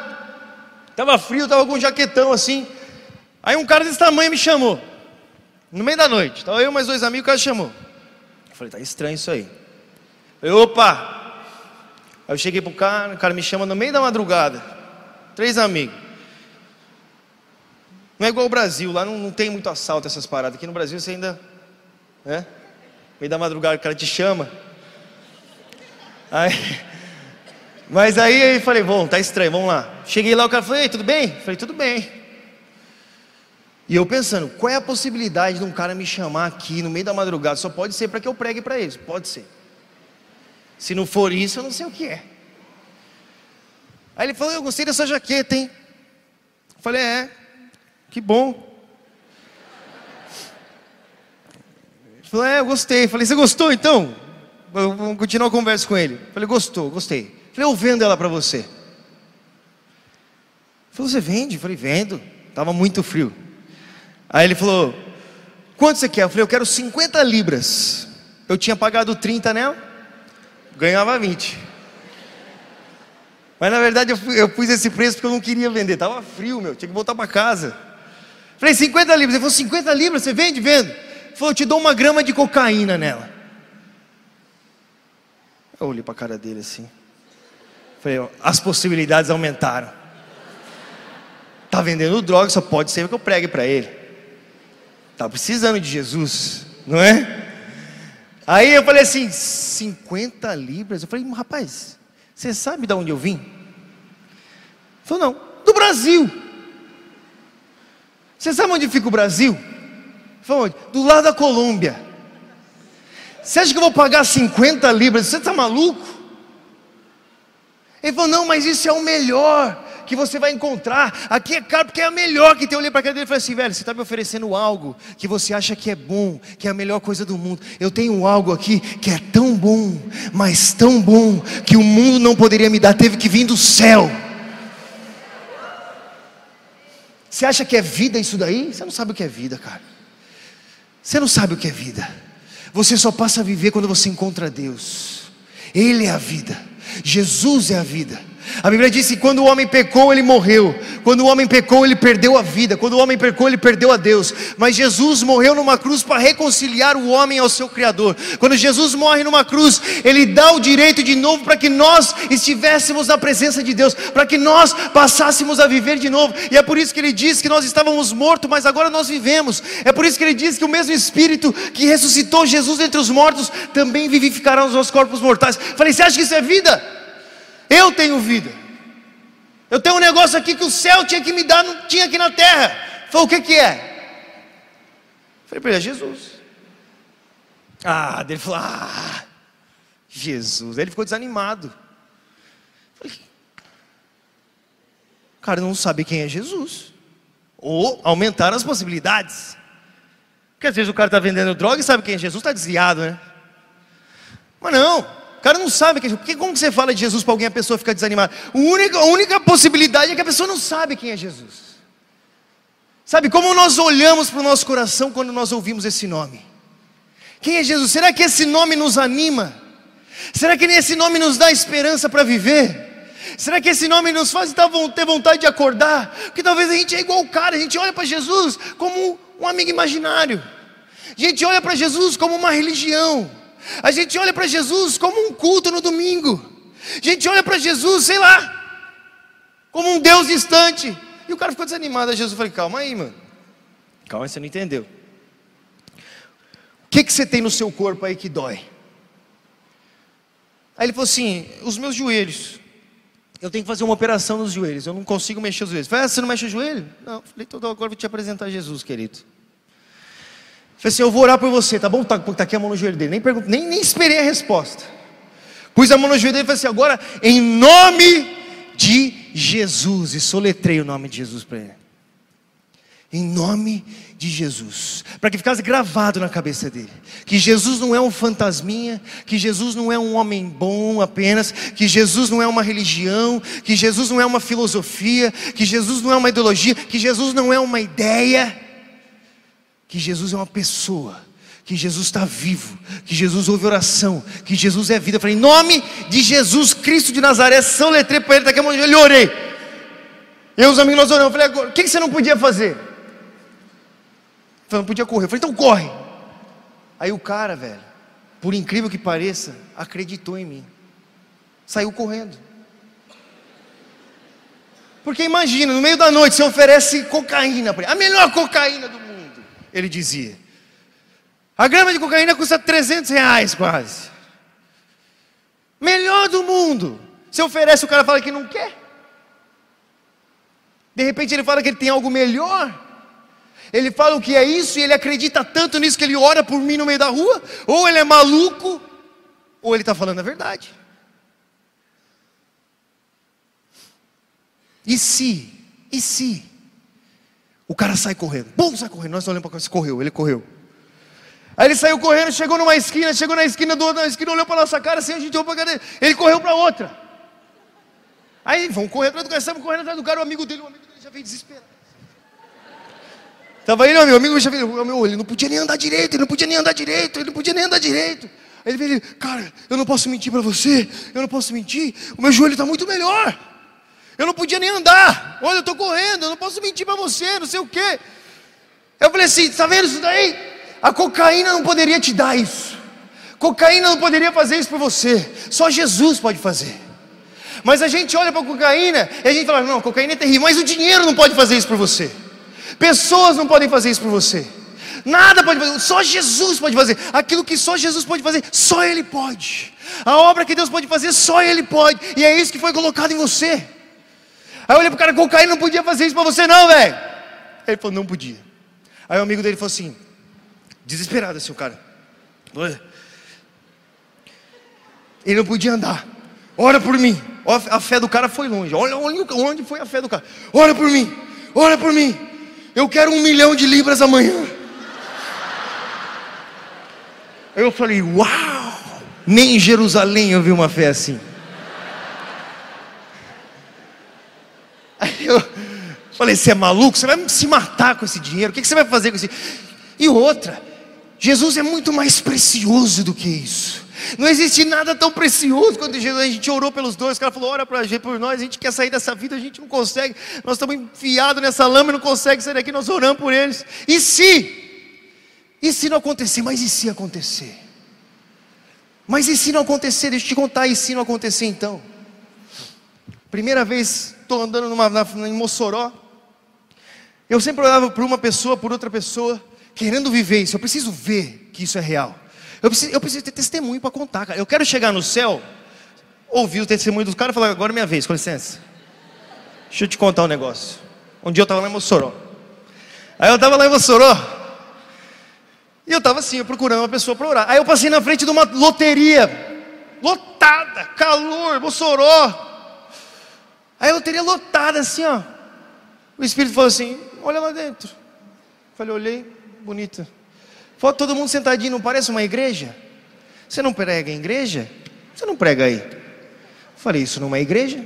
estava frio, estava com um jaquetão assim. Aí um cara desse tamanho me chamou, no meio da noite. Estava eu e mais dois amigos, o cara chamou. Eu falei, tá estranho isso aí. Eu falei, opa! Aí eu cheguei pro cara, o cara me chama no meio da madrugada. Três amigos. Não é igual o Brasil, lá não, não tem muito assalto essas paradas. Aqui no Brasil você ainda. Né? Meio da madrugada o cara te chama. Aí, mas aí eu falei, bom, tá estranho, vamos lá. Cheguei lá, o cara falou, Ei, tudo bem? falei, tudo bem. E eu pensando, qual é a possibilidade de um cara me chamar aqui no meio da madrugada? Só pode ser para que eu pregue para eles, pode ser. Se não for isso, eu não sei o que é. Aí ele falou, eu gostei dessa jaqueta, hein? Eu falei, é, que bom. Ele falou, é, eu gostei. Falei, você gostou então? Vamos continuar a conversa com ele. Falei, gostou, gostei. Falei, eu vendo ela para você. Ele falou, você vende? Falei, vendo. Tava muito frio. Aí ele falou, quanto você quer? Eu falei, eu quero 50 libras. Eu tinha pagado 30 nela, ganhava 20. Mas na verdade eu, eu pus esse preço porque eu não queria vender. Tava frio, meu, tinha que voltar para casa. Falei, 50 libras. Ele falou, 50 libras, você vende? Vendo. Falou, eu te dou uma grama de cocaína nela. Eu olhei para a cara dele assim. Falei, as possibilidades aumentaram. Tá vendendo droga, só pode ser que eu pregue para ele. Tá precisando de Jesus, não é? Aí eu falei assim, 50 libras. Eu falei, rapaz, você sabe de onde eu vim? Ele falou, não, do Brasil. Você sabe onde fica o Brasil? Falou, onde? Do lado da Colômbia. Você acha que eu vou pagar 50 libras? Você está maluco? Ele falou, não, mas isso é o melhor que você vai encontrar. Aqui é caro porque é a melhor que tem. Eu olhei para aquele dele e falei assim, velho, você está me oferecendo algo que você acha que é bom, que é a melhor coisa do mundo. Eu tenho algo aqui que é tão bom, mas tão bom, que o mundo não poderia me dar, teve que vir do céu. Você acha que é vida isso daí? Você não sabe o que é vida, cara. Você não sabe o que é vida. Você só passa a viver quando você encontra Deus. Ele é a vida. Jesus é a vida. A Bíblia diz que quando o homem pecou, ele morreu. Quando o homem pecou, ele perdeu a vida. Quando o homem pecou, ele perdeu a Deus. Mas Jesus morreu numa cruz para reconciliar o homem ao seu Criador. Quando Jesus morre numa cruz, ele dá o direito de novo para que nós estivéssemos na presença de Deus, para que nós passássemos a viver de novo. E é por isso que ele diz que nós estávamos mortos, mas agora nós vivemos. É por isso que ele diz que o mesmo Espírito que ressuscitou Jesus entre os mortos também vivificará os nossos corpos mortais. Falei, você acha que isso é vida? Eu tenho vida. Eu tenho um negócio aqui que o céu tinha que me dar, não tinha aqui na terra. Falei, o que, que é? Falei para ele, é Jesus. Ah, ele falou, ah, Jesus. Aí ele ficou desanimado. Falei, cara não sabe quem é Jesus. Ou aumentar as possibilidades. Porque às vezes o cara está vendendo droga e sabe quem é Jesus, está desviado, né? Mas não cara não sabe quem é Jesus. Porque como você fala de Jesus para alguém a pessoa fica desanimada? A única, a única possibilidade é que a pessoa não sabe quem é Jesus. Sabe como nós olhamos para o nosso coração quando nós ouvimos esse nome? Quem é Jesus? Será que esse nome nos anima? Será que esse nome nos dá esperança para viver? Será que esse nome nos faz ter vontade de acordar? Porque talvez a gente é igual o cara, a gente olha para Jesus como um amigo imaginário. A gente olha para Jesus como uma religião. A gente olha para Jesus como um culto no domingo. A gente olha para Jesus, sei lá, como um Deus distante. E o cara ficou desanimado. Jesus falou: calma aí, mano. Calma, você não entendeu. O que, que você tem no seu corpo aí que dói? Aí ele falou assim: os meus joelhos. Eu tenho que fazer uma operação nos joelhos. Eu não consigo mexer os joelhos. Falei, ah, você não mexe o joelho? Não. Falei, então agora vou te apresentar Jesus, querido. Falei assim: Eu vou orar por você, tá bom? Tá, tá aqui a mão no joelho dele. Nem, pergunto, nem, nem esperei a resposta. Pus a mão no joelho dele e falei assim: Agora, em nome de Jesus. E soletrei o nome de Jesus para ele. Em nome de Jesus. Para que ficasse gravado na cabeça dele. Que Jesus não é um fantasminha. Que Jesus não é um homem bom apenas. Que Jesus não é uma religião. Que Jesus não é uma filosofia. Que Jesus não é uma ideologia. Que Jesus não é uma ideia. Que Jesus é uma pessoa. Que Jesus está vivo. Que Jesus ouve oração. Que Jesus é vida. Eu falei, em nome de Jesus Cristo de Nazaré. São letrei para ele. Daqui a eu orei. Eu e os amigos nós oramos. Eu falei, agora, o que você não podia fazer? Eu não podia correr. Eu falei, então corre. Aí o cara, velho, por incrível que pareça, acreditou em mim. Saiu correndo. Porque imagina, no meio da noite você oferece cocaína para a melhor cocaína do mundo, ele dizia. A grama de cocaína custa 300 reais quase. Melhor do mundo. Você oferece, o cara fala que não quer. De repente ele fala que ele tem algo melhor. Ele fala o que é isso e ele acredita tanto nisso que ele ora por mim no meio da rua. Ou ele é maluco, ou ele está falando a verdade. E se, e se, o cara sai correndo, bom, sai correndo, nós olhamos para ele, correu, ele correu. Aí ele saiu correndo, chegou numa esquina, chegou na esquina do outro, na esquina, olhou para nossa cara assim, a gente olhou para a ele correu para outra. Aí vamos correr atrás do cara, estamos correndo atrás do cara, o amigo dele, o amigo dele já veio desesperado. Estava ele, meu amigo, já veio, meu, ele não podia nem andar direito, ele não podia nem andar direito, ele não podia nem andar direito. Aí ele veio, cara, eu não posso mentir para você, eu não posso mentir, o meu joelho está muito melhor. Eu não podia nem andar. Olha, eu estou correndo, eu não posso mentir para você, não sei o quê. Eu falei assim: está vendo isso daí? A cocaína não poderia te dar isso. Cocaína não poderia fazer isso por você. Só Jesus pode fazer. Mas a gente olha para a cocaína e a gente fala: não, cocaína é terrível, mas o dinheiro não pode fazer isso por você. Pessoas não podem fazer isso por você. Nada pode fazer, só Jesus pode fazer. Aquilo que só Jesus pode fazer, só Ele pode. A obra que Deus pode fazer, só Ele pode. E é isso que foi colocado em você. Aí eu olhei pro cara, cocaína não podia fazer isso para você, não, velho. Ele falou, não podia. Aí o amigo dele falou assim, desesperado assim, o cara. Olha. Ele não podia andar. Ora por mim. A fé do cara foi longe. Olha onde foi a fé do cara. Ora por mim. Ora por mim. Eu quero um milhão de libras amanhã. Aí eu falei, uau! Nem em Jerusalém eu vi uma fé assim. Aí eu falei, você é maluco? Você vai se matar com esse dinheiro? O que você vai fazer com esse? E outra, Jesus é muito mais precioso do que isso. Não existe nada tão precioso quanto Jesus. A gente orou pelos dois, o cara falou: ora para gente, por nós, a gente quer sair dessa vida, a gente não consegue. Nós estamos enfiados nessa lama e não consegue sair daqui, nós oramos por eles. E se? E se não acontecer? Mas e se acontecer? Mas e se não acontecer? Deixa eu te contar, e se não acontecer então? Primeira vez, estou andando numa, na, em Mossoró. Eu sempre olhava por uma pessoa, por outra pessoa, querendo viver isso. Eu preciso ver que isso é real. Eu preciso, eu preciso ter testemunho para contar, cara. Eu quero chegar no céu, ouvir o testemunho dos caras e falar: agora é minha vez, com licença. Deixa eu te contar um negócio. Um dia eu estava lá em Mossoró. Aí eu estava lá em Mossoró. E eu estava assim, procurando uma pessoa para orar. Aí eu passei na frente de uma loteria. Lotada, calor, Mossoró. Aí a loteria lotada assim, ó. O Espírito falou assim: olha lá dentro. Falei, olhei, bonita. Falou, todo mundo sentadinho, não parece uma igreja? Você não prega em igreja? Você não prega aí? Falei, isso não é igreja?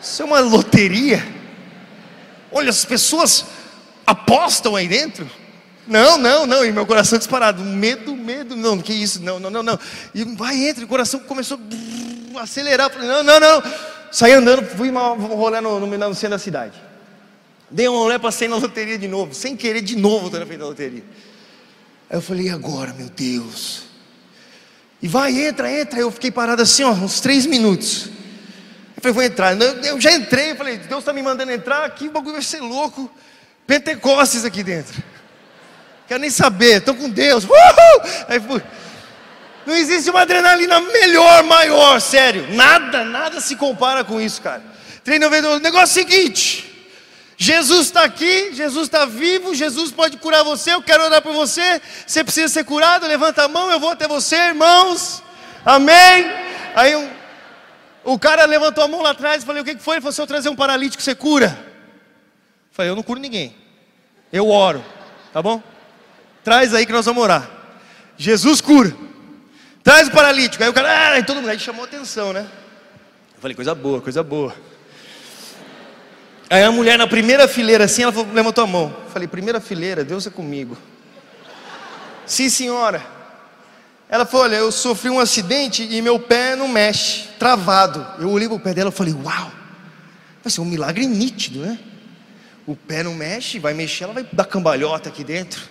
Isso é uma loteria. Olha, as pessoas apostam aí dentro. Não, não, não. E meu coração disparado. Medo, medo. Não, que isso? Não, não, não, não. E vai, entra. O coração começou a acelerar. Falei, não, não, não. Saí andando, fui rolê no, no, no centro da cidade. Dei um rolê, passei na loteria de novo. Sem querer, de novo, estou na frente da loteria. Aí eu falei, e agora, meu Deus? E vai, entra, entra. Eu fiquei parado assim, ó, uns três minutos. Eu falei, vou entrar. Eu já entrei, eu falei, Deus está me mandando entrar aqui, o bagulho vai ser louco. Pentecostes aqui dentro. Quero nem saber, estou com Deus. Uhul! Aí fui. Não existe uma adrenalina melhor, maior, sério. Nada, nada se compara com isso, cara. Treino O negócio é seguinte: Jesus está aqui, Jesus está vivo, Jesus pode curar você. Eu quero orar por você. Você precisa ser curado, levanta a mão, eu vou até você, irmãos. Amém. Aí um, o cara levantou a mão lá atrás e falei: O que foi? Ele falou: Se eu trazer um paralítico, você cura? Eu falei: Eu não curo ninguém. Eu oro, tá bom? Traz aí que nós vamos orar. Jesus cura. Traz o paralítico. Aí o cara, ah, todo mundo aí chamou atenção, né? Eu falei, coisa boa, coisa boa. Aí a mulher na primeira fileira assim, ela falou, levantou a mão. Eu falei, primeira fileira, Deus é comigo. Sim, senhora. Ela falou, olha, eu sofri um acidente e meu pé não mexe, travado. Eu olhei para o pé dela e falei, uau, vai ser um milagre nítido, né? O pé não mexe, vai mexer, ela vai dar cambalhota aqui dentro.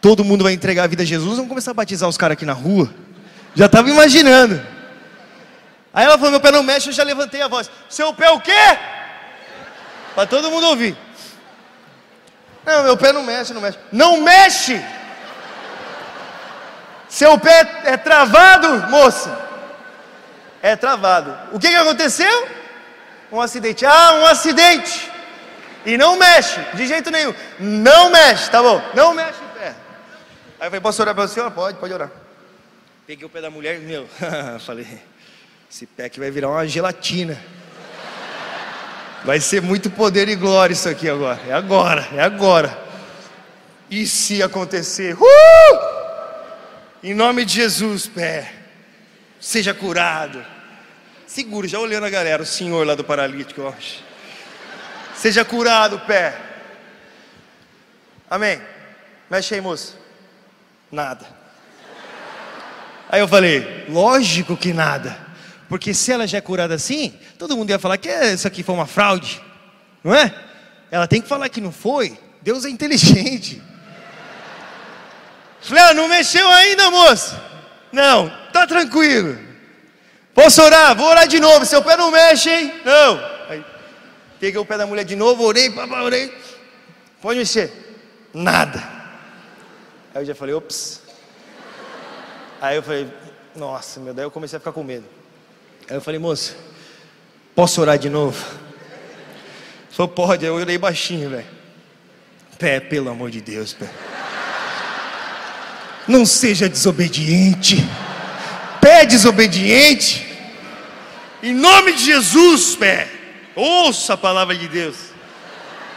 Todo mundo vai entregar a vida a Jesus, vamos começar a batizar os caras aqui na rua. Já estava imaginando. Aí ela falou, meu pé não mexe, eu já levantei a voz. Seu pé o quê? Para todo mundo ouvir. Não, meu pé não mexe, não mexe. Não mexe! Seu pé é travado, moça. É travado. O que, que aconteceu? Um acidente. Ah, um acidente. E não mexe, de jeito nenhum. Não mexe, tá bom? Não mexe o pé. Aí eu falei, posso orar para a senhora? Pode, pode orar. Peguei o pé da mulher, meu, falei, esse pé aqui vai virar uma gelatina. Vai ser muito poder e glória isso aqui agora. É agora, é agora. E se acontecer? Uh! Em nome de Jesus, pé, seja curado. Seguro, já olhando a galera, o senhor lá do paralítico, acho. Seja curado, pé. Amém. Mexe aí, moça. Nada. Aí eu falei, lógico que nada. Porque se ela já é curada assim, todo mundo ia falar que isso aqui foi uma fraude. Não é? Ela tem que falar que não foi. Deus é inteligente. Falei, ah, não mexeu ainda, moça? Não, tá tranquilo. Posso orar? Vou orar de novo. Seu pé não mexe, hein? Não. Aí, peguei o pé da mulher de novo, orei, papai, orei. Pode mexer. Nada. Aí eu já falei, ops. Aí eu falei, nossa, meu, daí eu comecei a ficar com medo. Aí eu falei, moça, posso orar de novo? Falou, pode. Eu orei baixinho, velho. Pé, pelo amor de Deus, pé. Não seja desobediente. Pé desobediente. Em nome de Jesus, pé. Ouça a palavra de Deus.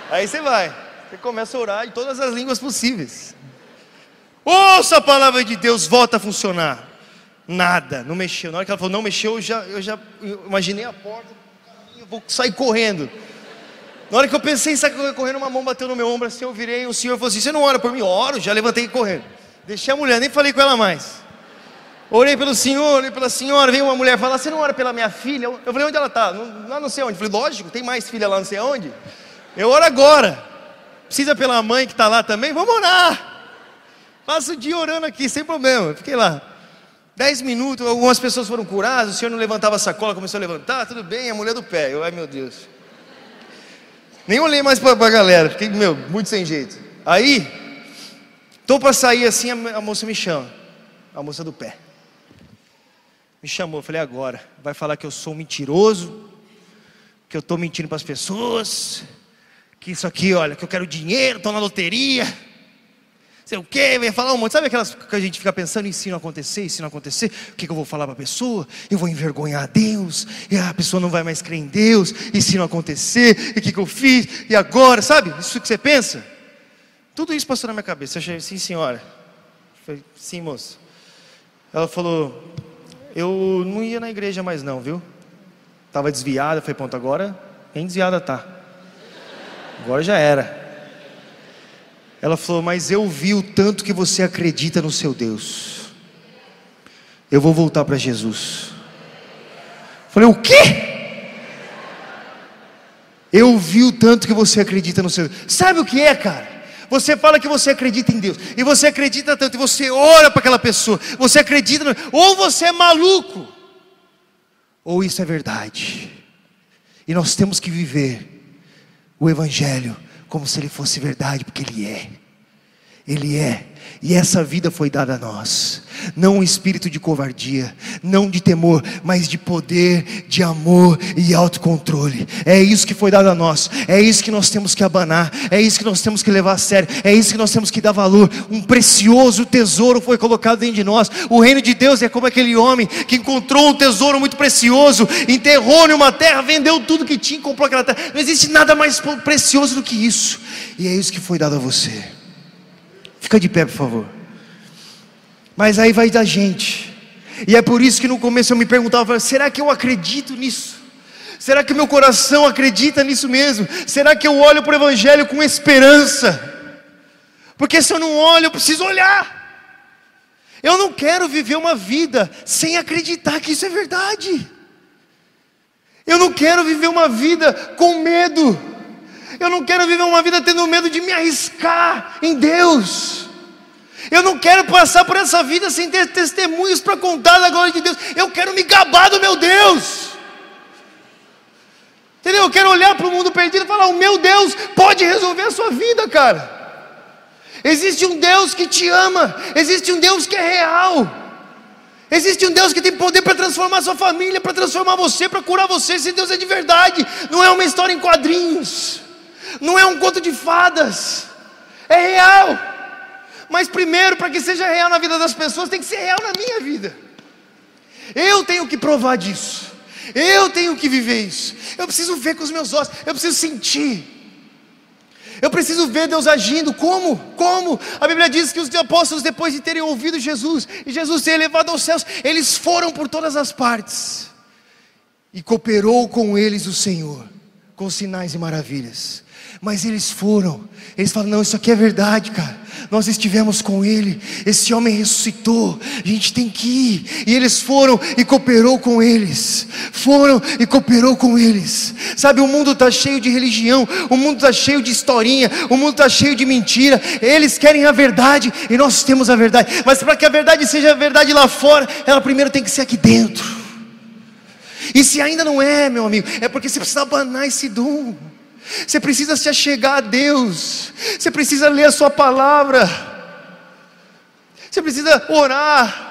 Aí você vai. Você começa a orar em todas as línguas possíveis. Ouça a palavra de Deus, volta a funcionar. Nada, não mexeu. Na hora que ela falou, não mexeu, eu já, eu já imaginei a porta, eu vou sair correndo. Na hora que eu pensei em sair correndo, uma mão bateu no meu ombro assim, eu virei, o senhor falou assim, você não ora por mim? Oro, já levantei correndo. Deixei a mulher, nem falei com ela mais. Orei pelo senhor, orei pela senhora, veio uma mulher falar, você não ora pela minha filha? Eu falei, onde ela está? Lá não sei onde. Eu falei, lógico, tem mais filha lá não sei onde. Eu oro agora. Precisa pela mãe que está lá também? Vamos orar. Passo o dia orando aqui, sem problema. Fiquei lá. Dez minutos, algumas pessoas foram curadas, o senhor não levantava a sacola, começou a levantar, tudo bem, a mulher do pé. Eu, ai meu Deus. Nem olhei mais para a galera, fiquei, meu, muito sem jeito. Aí, Estou para sair assim, a moça me chama. A moça do pé. Me chamou, falei, agora. Vai falar que eu sou mentiroso, que eu estou mentindo para as pessoas, que isso aqui, olha, que eu quero dinheiro, estou na loteria. Sei o quê, vem falar um monte. Sabe aquelas que a gente fica pensando, e se não acontecer, e se não acontecer, o que, que eu vou falar para a pessoa? Eu vou envergonhar a Deus, e a pessoa não vai mais crer em Deus, e se não acontecer, e o que, que eu fiz, e agora, sabe? Isso que você pensa? Tudo isso passou na minha cabeça. Eu achei, sim, senhora. Eu falei, sim, moço. Ela falou, eu não ia na igreja mais não, viu? Estava desviada. Falei, ponto, agora nem desviada tá. Agora já era. Ela falou, mas eu vi o tanto que você acredita no seu Deus. Eu vou voltar para Jesus. Falei, o quê? Eu vi o tanto que você acredita no seu Deus. Sabe o que é, cara? Você fala que você acredita em Deus, e você acredita tanto, e você ora para aquela pessoa, você acredita, ou você é maluco, ou isso é verdade. E nós temos que viver o Evangelho como se ele fosse verdade, porque ele é. Ele é. E essa vida foi dada a nós. Não um espírito de covardia, não de temor, mas de poder, de amor e autocontrole. É isso que foi dado a nós. É isso que nós temos que abanar. É isso que nós temos que levar a sério. É isso que nós temos que dar valor. Um precioso tesouro foi colocado dentro de nós. O reino de Deus é como aquele homem que encontrou um tesouro muito precioso, enterrou numa terra, vendeu tudo que tinha, comprou aquela terra. Não existe nada mais precioso do que isso. E é isso que foi dado a você. Fica de pé, por favor. Mas aí vai da gente. E é por isso que no começo eu me perguntava: será que eu acredito nisso? Será que meu coração acredita nisso mesmo? Será que eu olho para o Evangelho com esperança? Porque se eu não olho, eu preciso olhar. Eu não quero viver uma vida sem acreditar que isso é verdade. Eu não quero viver uma vida com medo. Eu não quero viver uma vida tendo medo de me arriscar em Deus. Eu não quero passar por essa vida sem ter testemunhos para contar da glória de Deus. Eu quero me gabar do meu Deus. Entendeu? Eu quero olhar para o mundo perdido e falar: o meu Deus pode resolver a sua vida, cara. Existe um Deus que te ama, existe um Deus que é real. Existe um Deus que tem poder para transformar sua família, para transformar você, para curar você. Esse Deus é de verdade, não é uma história em quadrinhos, não é um conto de fadas, é real. Mas primeiro, para que seja real na vida das pessoas, tem que ser real na minha vida. Eu tenho que provar disso. Eu tenho que viver isso. Eu preciso ver com os meus olhos, eu preciso sentir. Eu preciso ver Deus agindo. Como? Como? A Bíblia diz que os apóstolos, depois de terem ouvido Jesus e Jesus ser elevado aos céus, eles foram por todas as partes e cooperou com eles o Senhor, com sinais e maravilhas. Mas eles foram, eles falam: não, isso aqui é verdade, cara. Nós estivemos com ele, esse homem ressuscitou, a gente tem que ir. E eles foram e cooperou com eles, foram e cooperou com eles. Sabe, o mundo está cheio de religião, o mundo está cheio de historinha, o mundo está cheio de mentira. Eles querem a verdade e nós temos a verdade, mas para que a verdade seja verdade lá fora, ela primeiro tem que ser aqui dentro. E se ainda não é, meu amigo, é porque você precisa abanar esse dom. Você precisa se achegar a Deus. Você precisa ler a Sua palavra. Você precisa orar.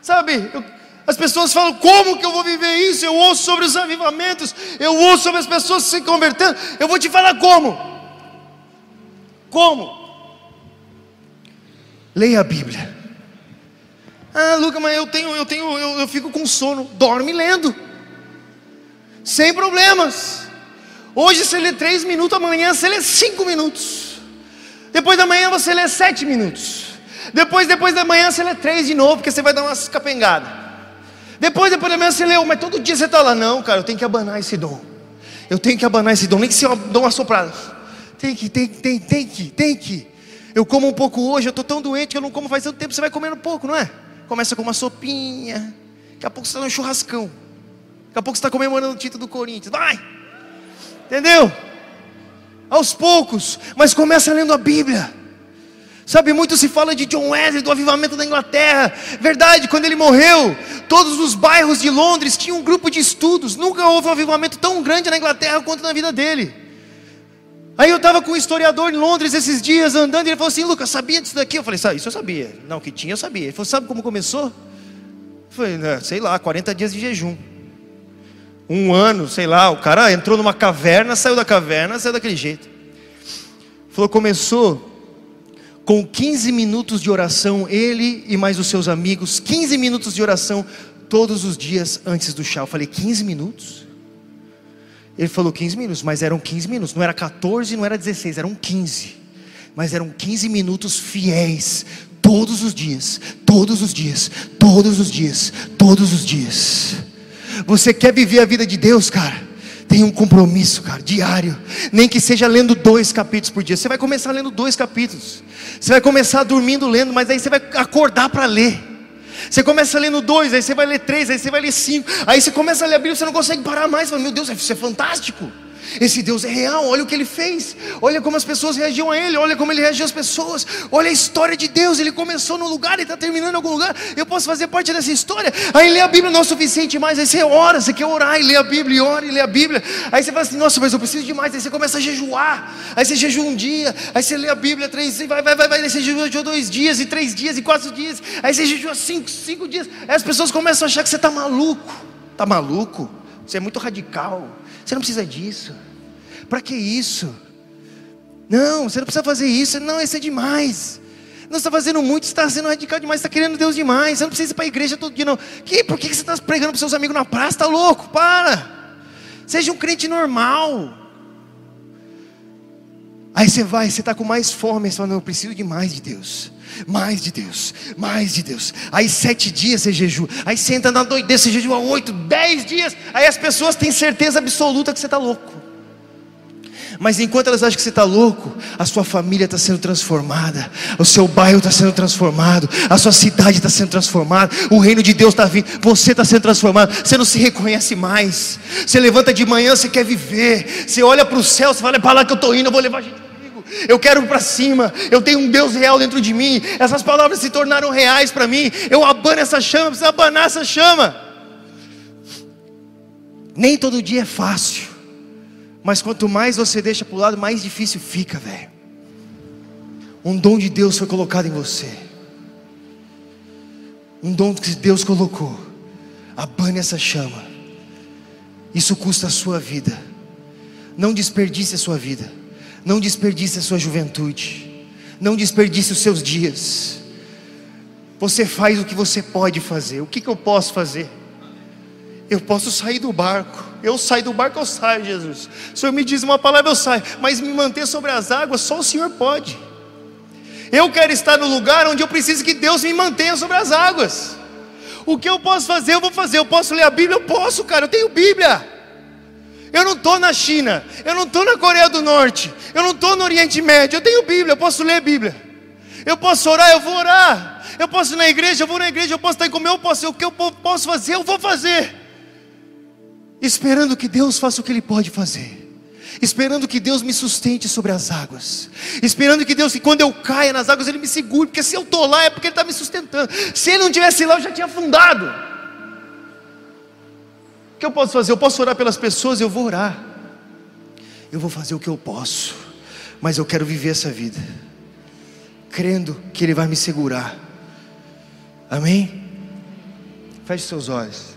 Sabe, eu, as pessoas falam: como que eu vou viver isso? Eu ouço sobre os avivamentos, eu ouço sobre as pessoas se convertendo. Eu vou te falar como. Como? Leia a Bíblia. Ah, Luca, mas eu tenho, eu tenho, eu, eu fico com sono. Dorme lendo. Sem problemas. Hoje você lê três minutos, amanhã você lê cinco minutos. Depois da manhã você lê sete minutos. Depois, depois da manhã você lê três de novo, porque você vai dar umas capengadas. Depois, depois da manhã você lê, mas todo dia você está lá, não, cara, eu tenho que abanar esse dom. Eu tenho que abanar esse dom, nem que se eu dou uma soprada. Tem que, tem, tem, tem que, tem que. Eu como um pouco hoje, eu estou tão doente que eu não como faz tanto tempo, você vai comendo pouco, não é? Começa com uma sopinha, daqui a pouco você está no churrascão. Daqui a pouco você está comemorando o título do Corinthians. Vai! Entendeu? Aos poucos, mas começa lendo a Bíblia. Sabe, muito se fala de John Wesley, do avivamento da Inglaterra. Verdade, quando ele morreu, todos os bairros de Londres tinham um grupo de estudos. Nunca houve um avivamento tão grande na Inglaterra quanto na vida dele. Aí eu estava com um historiador em Londres esses dias andando e ele falou assim: Lucas, sabia disso daqui? Eu falei: Isso eu sabia. Não, que tinha eu sabia. Ele falou: Sabe como começou? Eu falei: Sei lá, 40 dias de jejum um ano, sei lá, o cara entrou numa caverna, saiu da caverna, saiu daquele jeito. Falou, começou com 15 minutos de oração, ele e mais os seus amigos, 15 minutos de oração todos os dias antes do chá. Eu falei, 15 minutos? Ele falou 15 minutos, mas eram 15 minutos, não era 14, não era 16, eram 15. Mas eram 15 minutos fiéis, todos os dias, todos os dias, todos os dias, todos os dias. Você quer viver a vida de Deus, cara? Tem um compromisso, cara, diário. Nem que seja lendo dois capítulos por dia. Você vai começar lendo dois capítulos. Você vai começar dormindo lendo, mas aí você vai acordar para ler. Você começa lendo dois, aí você vai ler três, aí você vai ler cinco. Aí você começa a ler a Bíblia, você não consegue parar mais. Fala, meu Deus, isso é fantástico. Esse Deus é real, olha o que ele fez. Olha como as pessoas reagiam a ele, olha como ele reagiu às pessoas. Olha a história de Deus, ele começou num lugar e está terminando em algum lugar. Eu posso fazer parte dessa história. Aí ler a Bíblia não é o suficiente mais. Aí você ora, você quer orar e ler a Bíblia, e ora e lê a Bíblia. Aí você fala assim: Nossa, mas eu preciso de mais. Aí você começa a jejuar. Aí você jejua um dia, aí você lê a Bíblia três, vai, vai, vai, vai. Aí você jejua dois dias, e três dias, e quatro dias. Aí você jejua cinco, cinco dias. Aí as pessoas começam a achar que você está maluco. Está maluco? Você é muito radical. Você não precisa disso. Para que isso? Não, você não precisa fazer isso. Não, isso é demais. Não está fazendo muito, está sendo radical demais, está querendo Deus demais. Você não precisa ir para a igreja todo dia, não. Que, por que você está pregando para seus amigos na praça? Está louco? Para. Seja um crente normal. Aí você vai, você está com mais fome, você fala, não, eu preciso de mais de Deus. Mais de Deus, mais de Deus. Aí sete dias você jejua. Aí você entra na doideira, você jejua oito, dez dias. Aí as pessoas têm certeza absoluta que você está louco. Mas enquanto elas acham que você está louco, a sua família está sendo transformada, o seu bairro está sendo transformado, a sua cidade está sendo transformada, o reino de Deus está vindo, você está sendo transformado, você não se reconhece mais. Você levanta de manhã, você quer viver, você olha para o céu, você fala, é para lá que eu estou indo, eu vou levar gente eu quero ir para cima, eu tenho um Deus real dentro de mim, essas palavras se tornaram reais para mim, eu abano essa chama, preciso abanar essa chama. Nem todo dia é fácil. Mas quanto mais você deixa para o lado, mais difícil fica, velho. Um dom de Deus foi colocado em você. Um dom que Deus colocou. Abane essa chama. Isso custa a sua vida. Não desperdice a sua vida. Não desperdice a sua juventude. Não desperdice os seus dias. Você faz o que você pode fazer. O que, que eu posso fazer? Eu posso sair do barco. Eu saio do barco, eu saio, Jesus. O Senhor me diz uma palavra, eu saio. Mas me manter sobre as águas, só o Senhor pode. Eu quero estar no lugar onde eu preciso que Deus me mantenha sobre as águas. O que eu posso fazer, eu vou fazer. Eu posso ler a Bíblia? Eu posso, cara. Eu tenho Bíblia. Eu não estou na China. Eu não estou na Coreia do Norte. Eu não estou no Oriente Médio. Eu tenho Bíblia. Eu posso ler Bíblia. Eu posso orar, eu vou orar. Eu posso ir na igreja, eu vou na igreja. Eu posso estar em comer, eu posso. O que eu posso fazer, eu vou fazer esperando que Deus faça o que Ele pode fazer, esperando que Deus me sustente sobre as águas, esperando que Deus, que quando eu caia nas águas, Ele me segure, porque se eu estou lá é porque Ele está me sustentando, se Ele não tivesse lá, eu já tinha afundado. O que eu posso fazer? Eu posso orar pelas pessoas, eu vou orar, eu vou fazer o que eu posso, mas eu quero viver essa vida, crendo que Ele vai me segurar, amém? Feche seus olhos.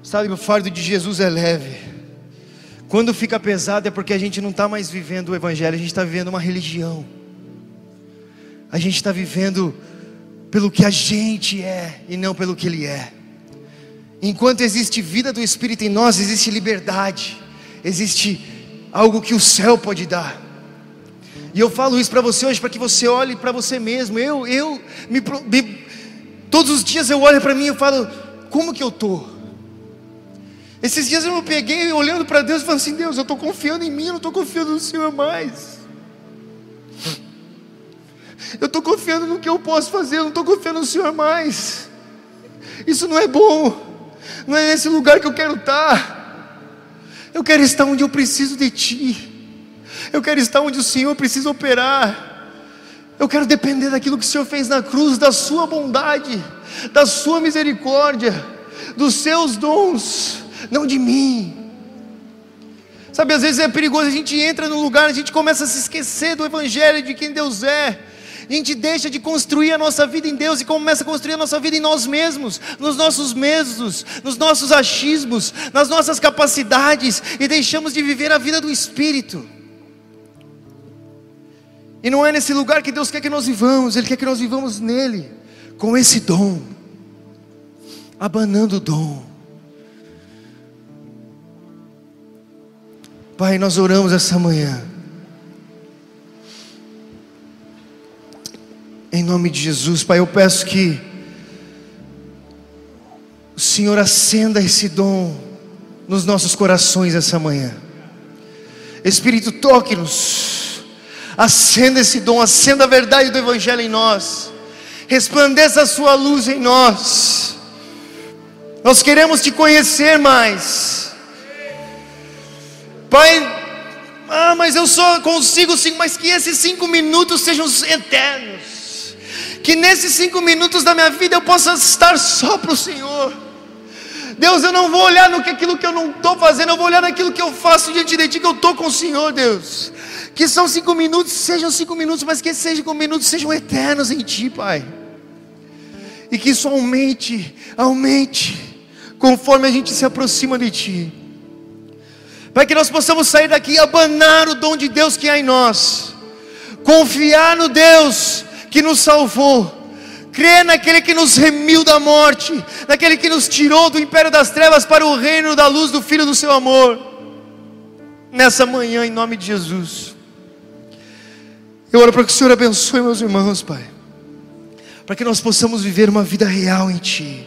Sabe, o fardo de Jesus é leve. Quando fica pesado é porque a gente não está mais vivendo o Evangelho, a gente está vivendo uma religião. A gente está vivendo pelo que a gente é e não pelo que Ele é. Enquanto existe vida do Espírito em nós, existe liberdade, existe algo que o céu pode dar. E eu falo isso para você hoje, para que você olhe para você mesmo. Eu, eu me, me, todos os dias eu olho para mim e falo, como que eu estou? Esses dias eu me peguei olhando para Deus e falando assim: Deus, eu estou confiando em mim, eu não estou confiando no Senhor mais. Eu estou confiando no que eu posso fazer, eu não estou confiando no Senhor mais. Isso não é bom, não é nesse lugar que eu quero estar. Eu quero estar onde eu preciso de Ti. Eu quero estar onde o Senhor precisa operar. Eu quero depender daquilo que o Senhor fez na cruz, da Sua bondade, da Sua misericórdia, dos Seus dons não de mim. Sabe, às vezes é perigoso, a gente entra no lugar, a gente começa a se esquecer do Evangelho, de quem Deus é. A gente deixa de construir a nossa vida em Deus e começa a construir a nossa vida em nós mesmos, nos nossos medos, nos nossos achismos, nas nossas capacidades e deixamos de viver a vida do Espírito. E não é nesse lugar que Deus quer que nós vivamos, Ele quer que nós vivamos nele, com esse dom, abanando o dom. Pai, nós oramos essa manhã. Em nome de Jesus, Pai, eu peço que o Senhor acenda esse dom nos nossos corações essa manhã. Espírito, toque-nos. Acenda esse dom, acenda a verdade do Evangelho em nós. resplandeça a sua luz em nós. Nós queremos te conhecer mais. Pai, ah, mas eu só consigo cinco, mas que esses cinco minutos sejam eternos. Que nesses cinco minutos da minha vida eu possa estar só para o Senhor. Deus, eu não vou olhar no que aquilo que eu não estou fazendo, eu vou olhar naquilo que eu faço diante de Ti, que eu estou com o Senhor, Deus. Que são cinco minutos, sejam cinco minutos, mas que esses cinco minutos sejam eternos em Ti, Pai. E que isso aumente, aumente, conforme a gente se aproxima de Ti. Para que nós possamos sair daqui e abanar o dom de Deus que há em nós, confiar no Deus que nos salvou. Crer naquele que nos remiu da morte, naquele que nos tirou do império das trevas para o reino da luz do Filho do seu amor. Nessa manhã, em nome de Jesus, eu oro para que o Senhor abençoe meus irmãos, Pai, para que nós possamos viver uma vida real em Ti,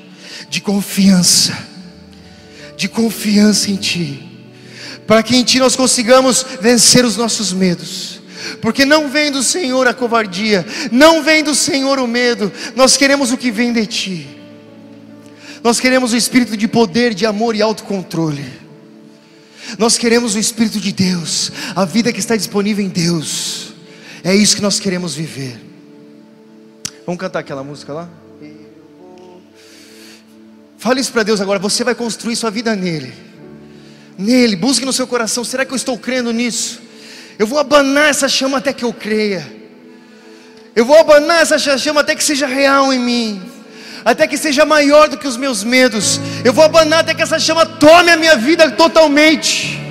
de confiança, de confiança em Ti, para que em Ti nós consigamos vencer os nossos medos porque não vem do Senhor a covardia, não vem do Senhor o medo, nós queremos o que vem de Ti, nós queremos o espírito de poder, de amor e autocontrole, nós queremos o espírito de Deus, a vida que está disponível em Deus, é isso que nós queremos viver. Vamos cantar aquela música lá? Fale isso para Deus agora, você vai construir sua vida nele. Nele, busque no seu coração. Será que eu estou crendo nisso? Eu vou abanar essa chama até que eu creia. Eu vou abanar essa chama até que seja real em mim. Até que seja maior do que os meus medos. Eu vou abanar até que essa chama tome a minha vida totalmente.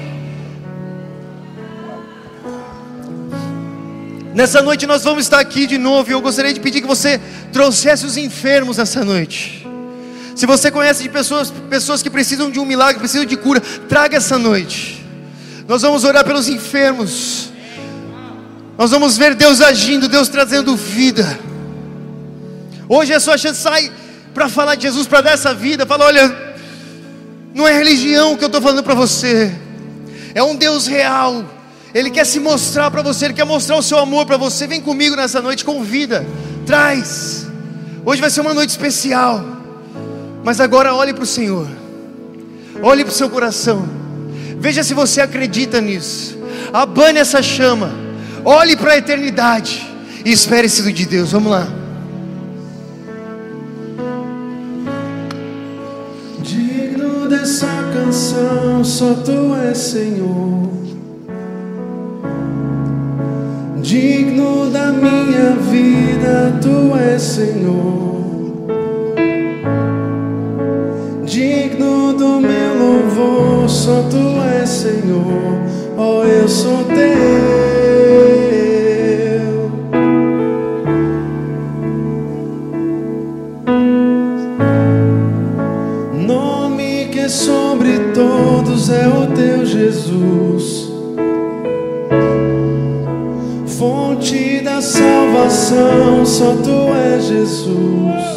Nessa noite nós vamos estar aqui de novo e eu gostaria de pedir que você trouxesse os enfermos essa noite. Se você conhece de pessoas, pessoas que precisam de um milagre, precisam de cura, traga essa noite. Nós vamos orar pelos enfermos. Nós vamos ver Deus agindo, Deus trazendo vida. Hoje é a sua chance, sai para falar de Jesus, para dar essa vida. Fala, olha, não é religião que eu estou falando para você, é um Deus real. Ele quer se mostrar para você, Ele quer mostrar o seu amor para você. Vem comigo nessa noite, convida, traz. Hoje vai ser uma noite especial, mas agora olhe para o Senhor, olhe para o seu coração. Veja se você acredita nisso. Abane essa chama. Olhe para a eternidade. E espere-se de Deus. Vamos lá. Digno dessa canção, só tu és Senhor. Digno da minha vida, tu és Senhor. Tu és Senhor, ó oh, eu sou teu. Nome que é sobre todos é o teu Jesus. Fonte da salvação, só tu és Jesus.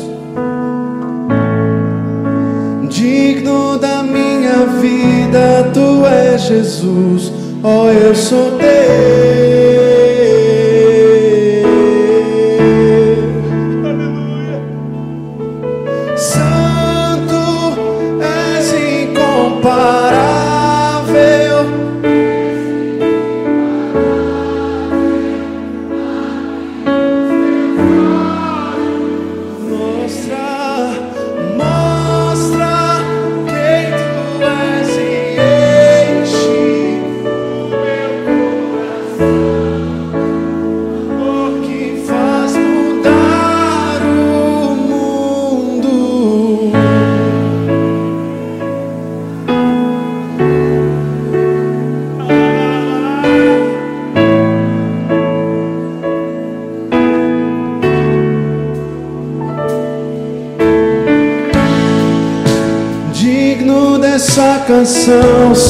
Jesus, ó, oh, eu sou teu.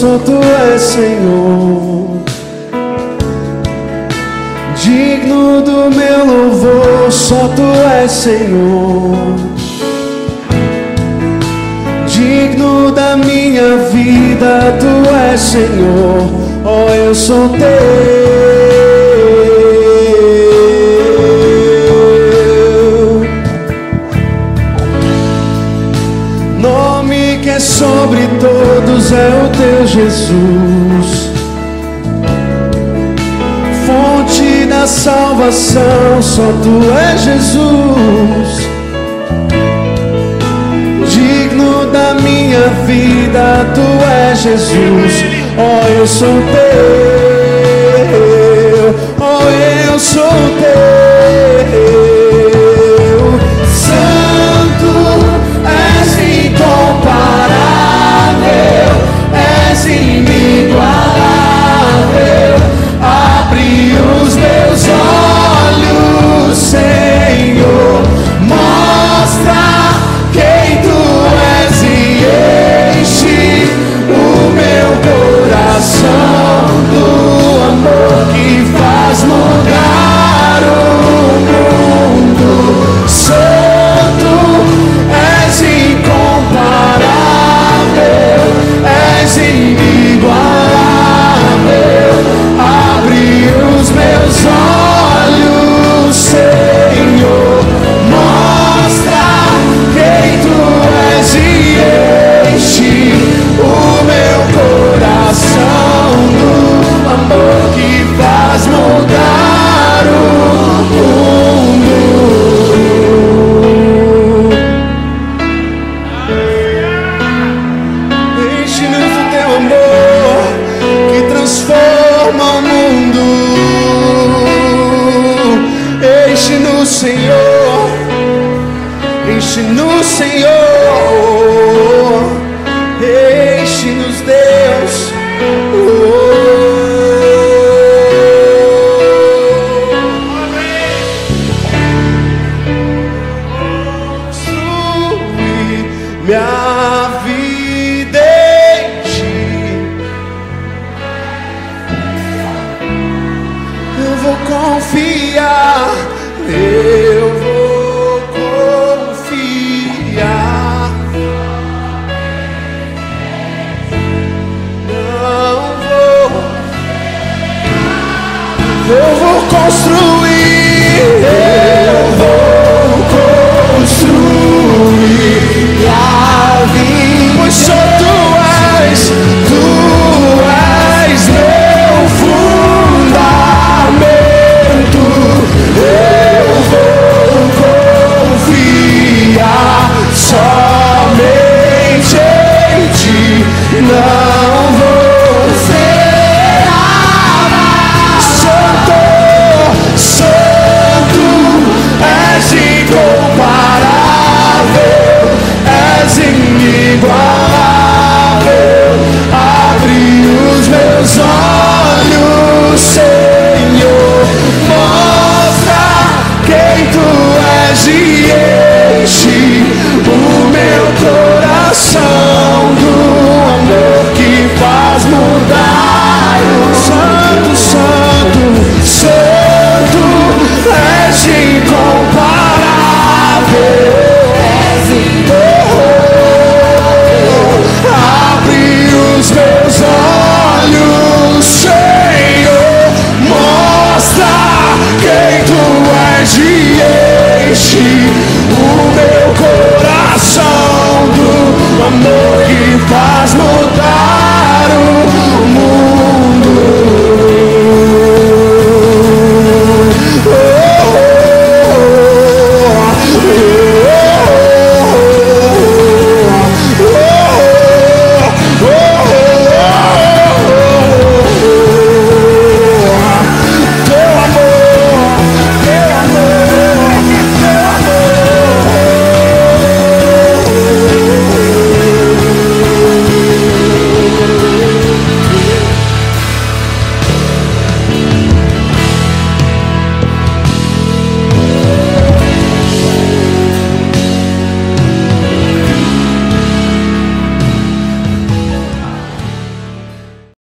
Só tu és Senhor. Digno do meu louvor, só tu és Senhor. Digno da minha vida, tu és Senhor. Oh, eu sou teu. Jesus, fonte da salvação, só tu és Jesus, digno da minha vida, tu és Jesus, oh eu sou teu, oh eu sou teu. Lord. Eu vou construir. teus olhos, Senhor. Mostra quem tu és e enche o meu coração do amor que faz mudar. Santo, Santo, Santo, és incomparável. enche o meu coração do amor que faz mudar o mundo.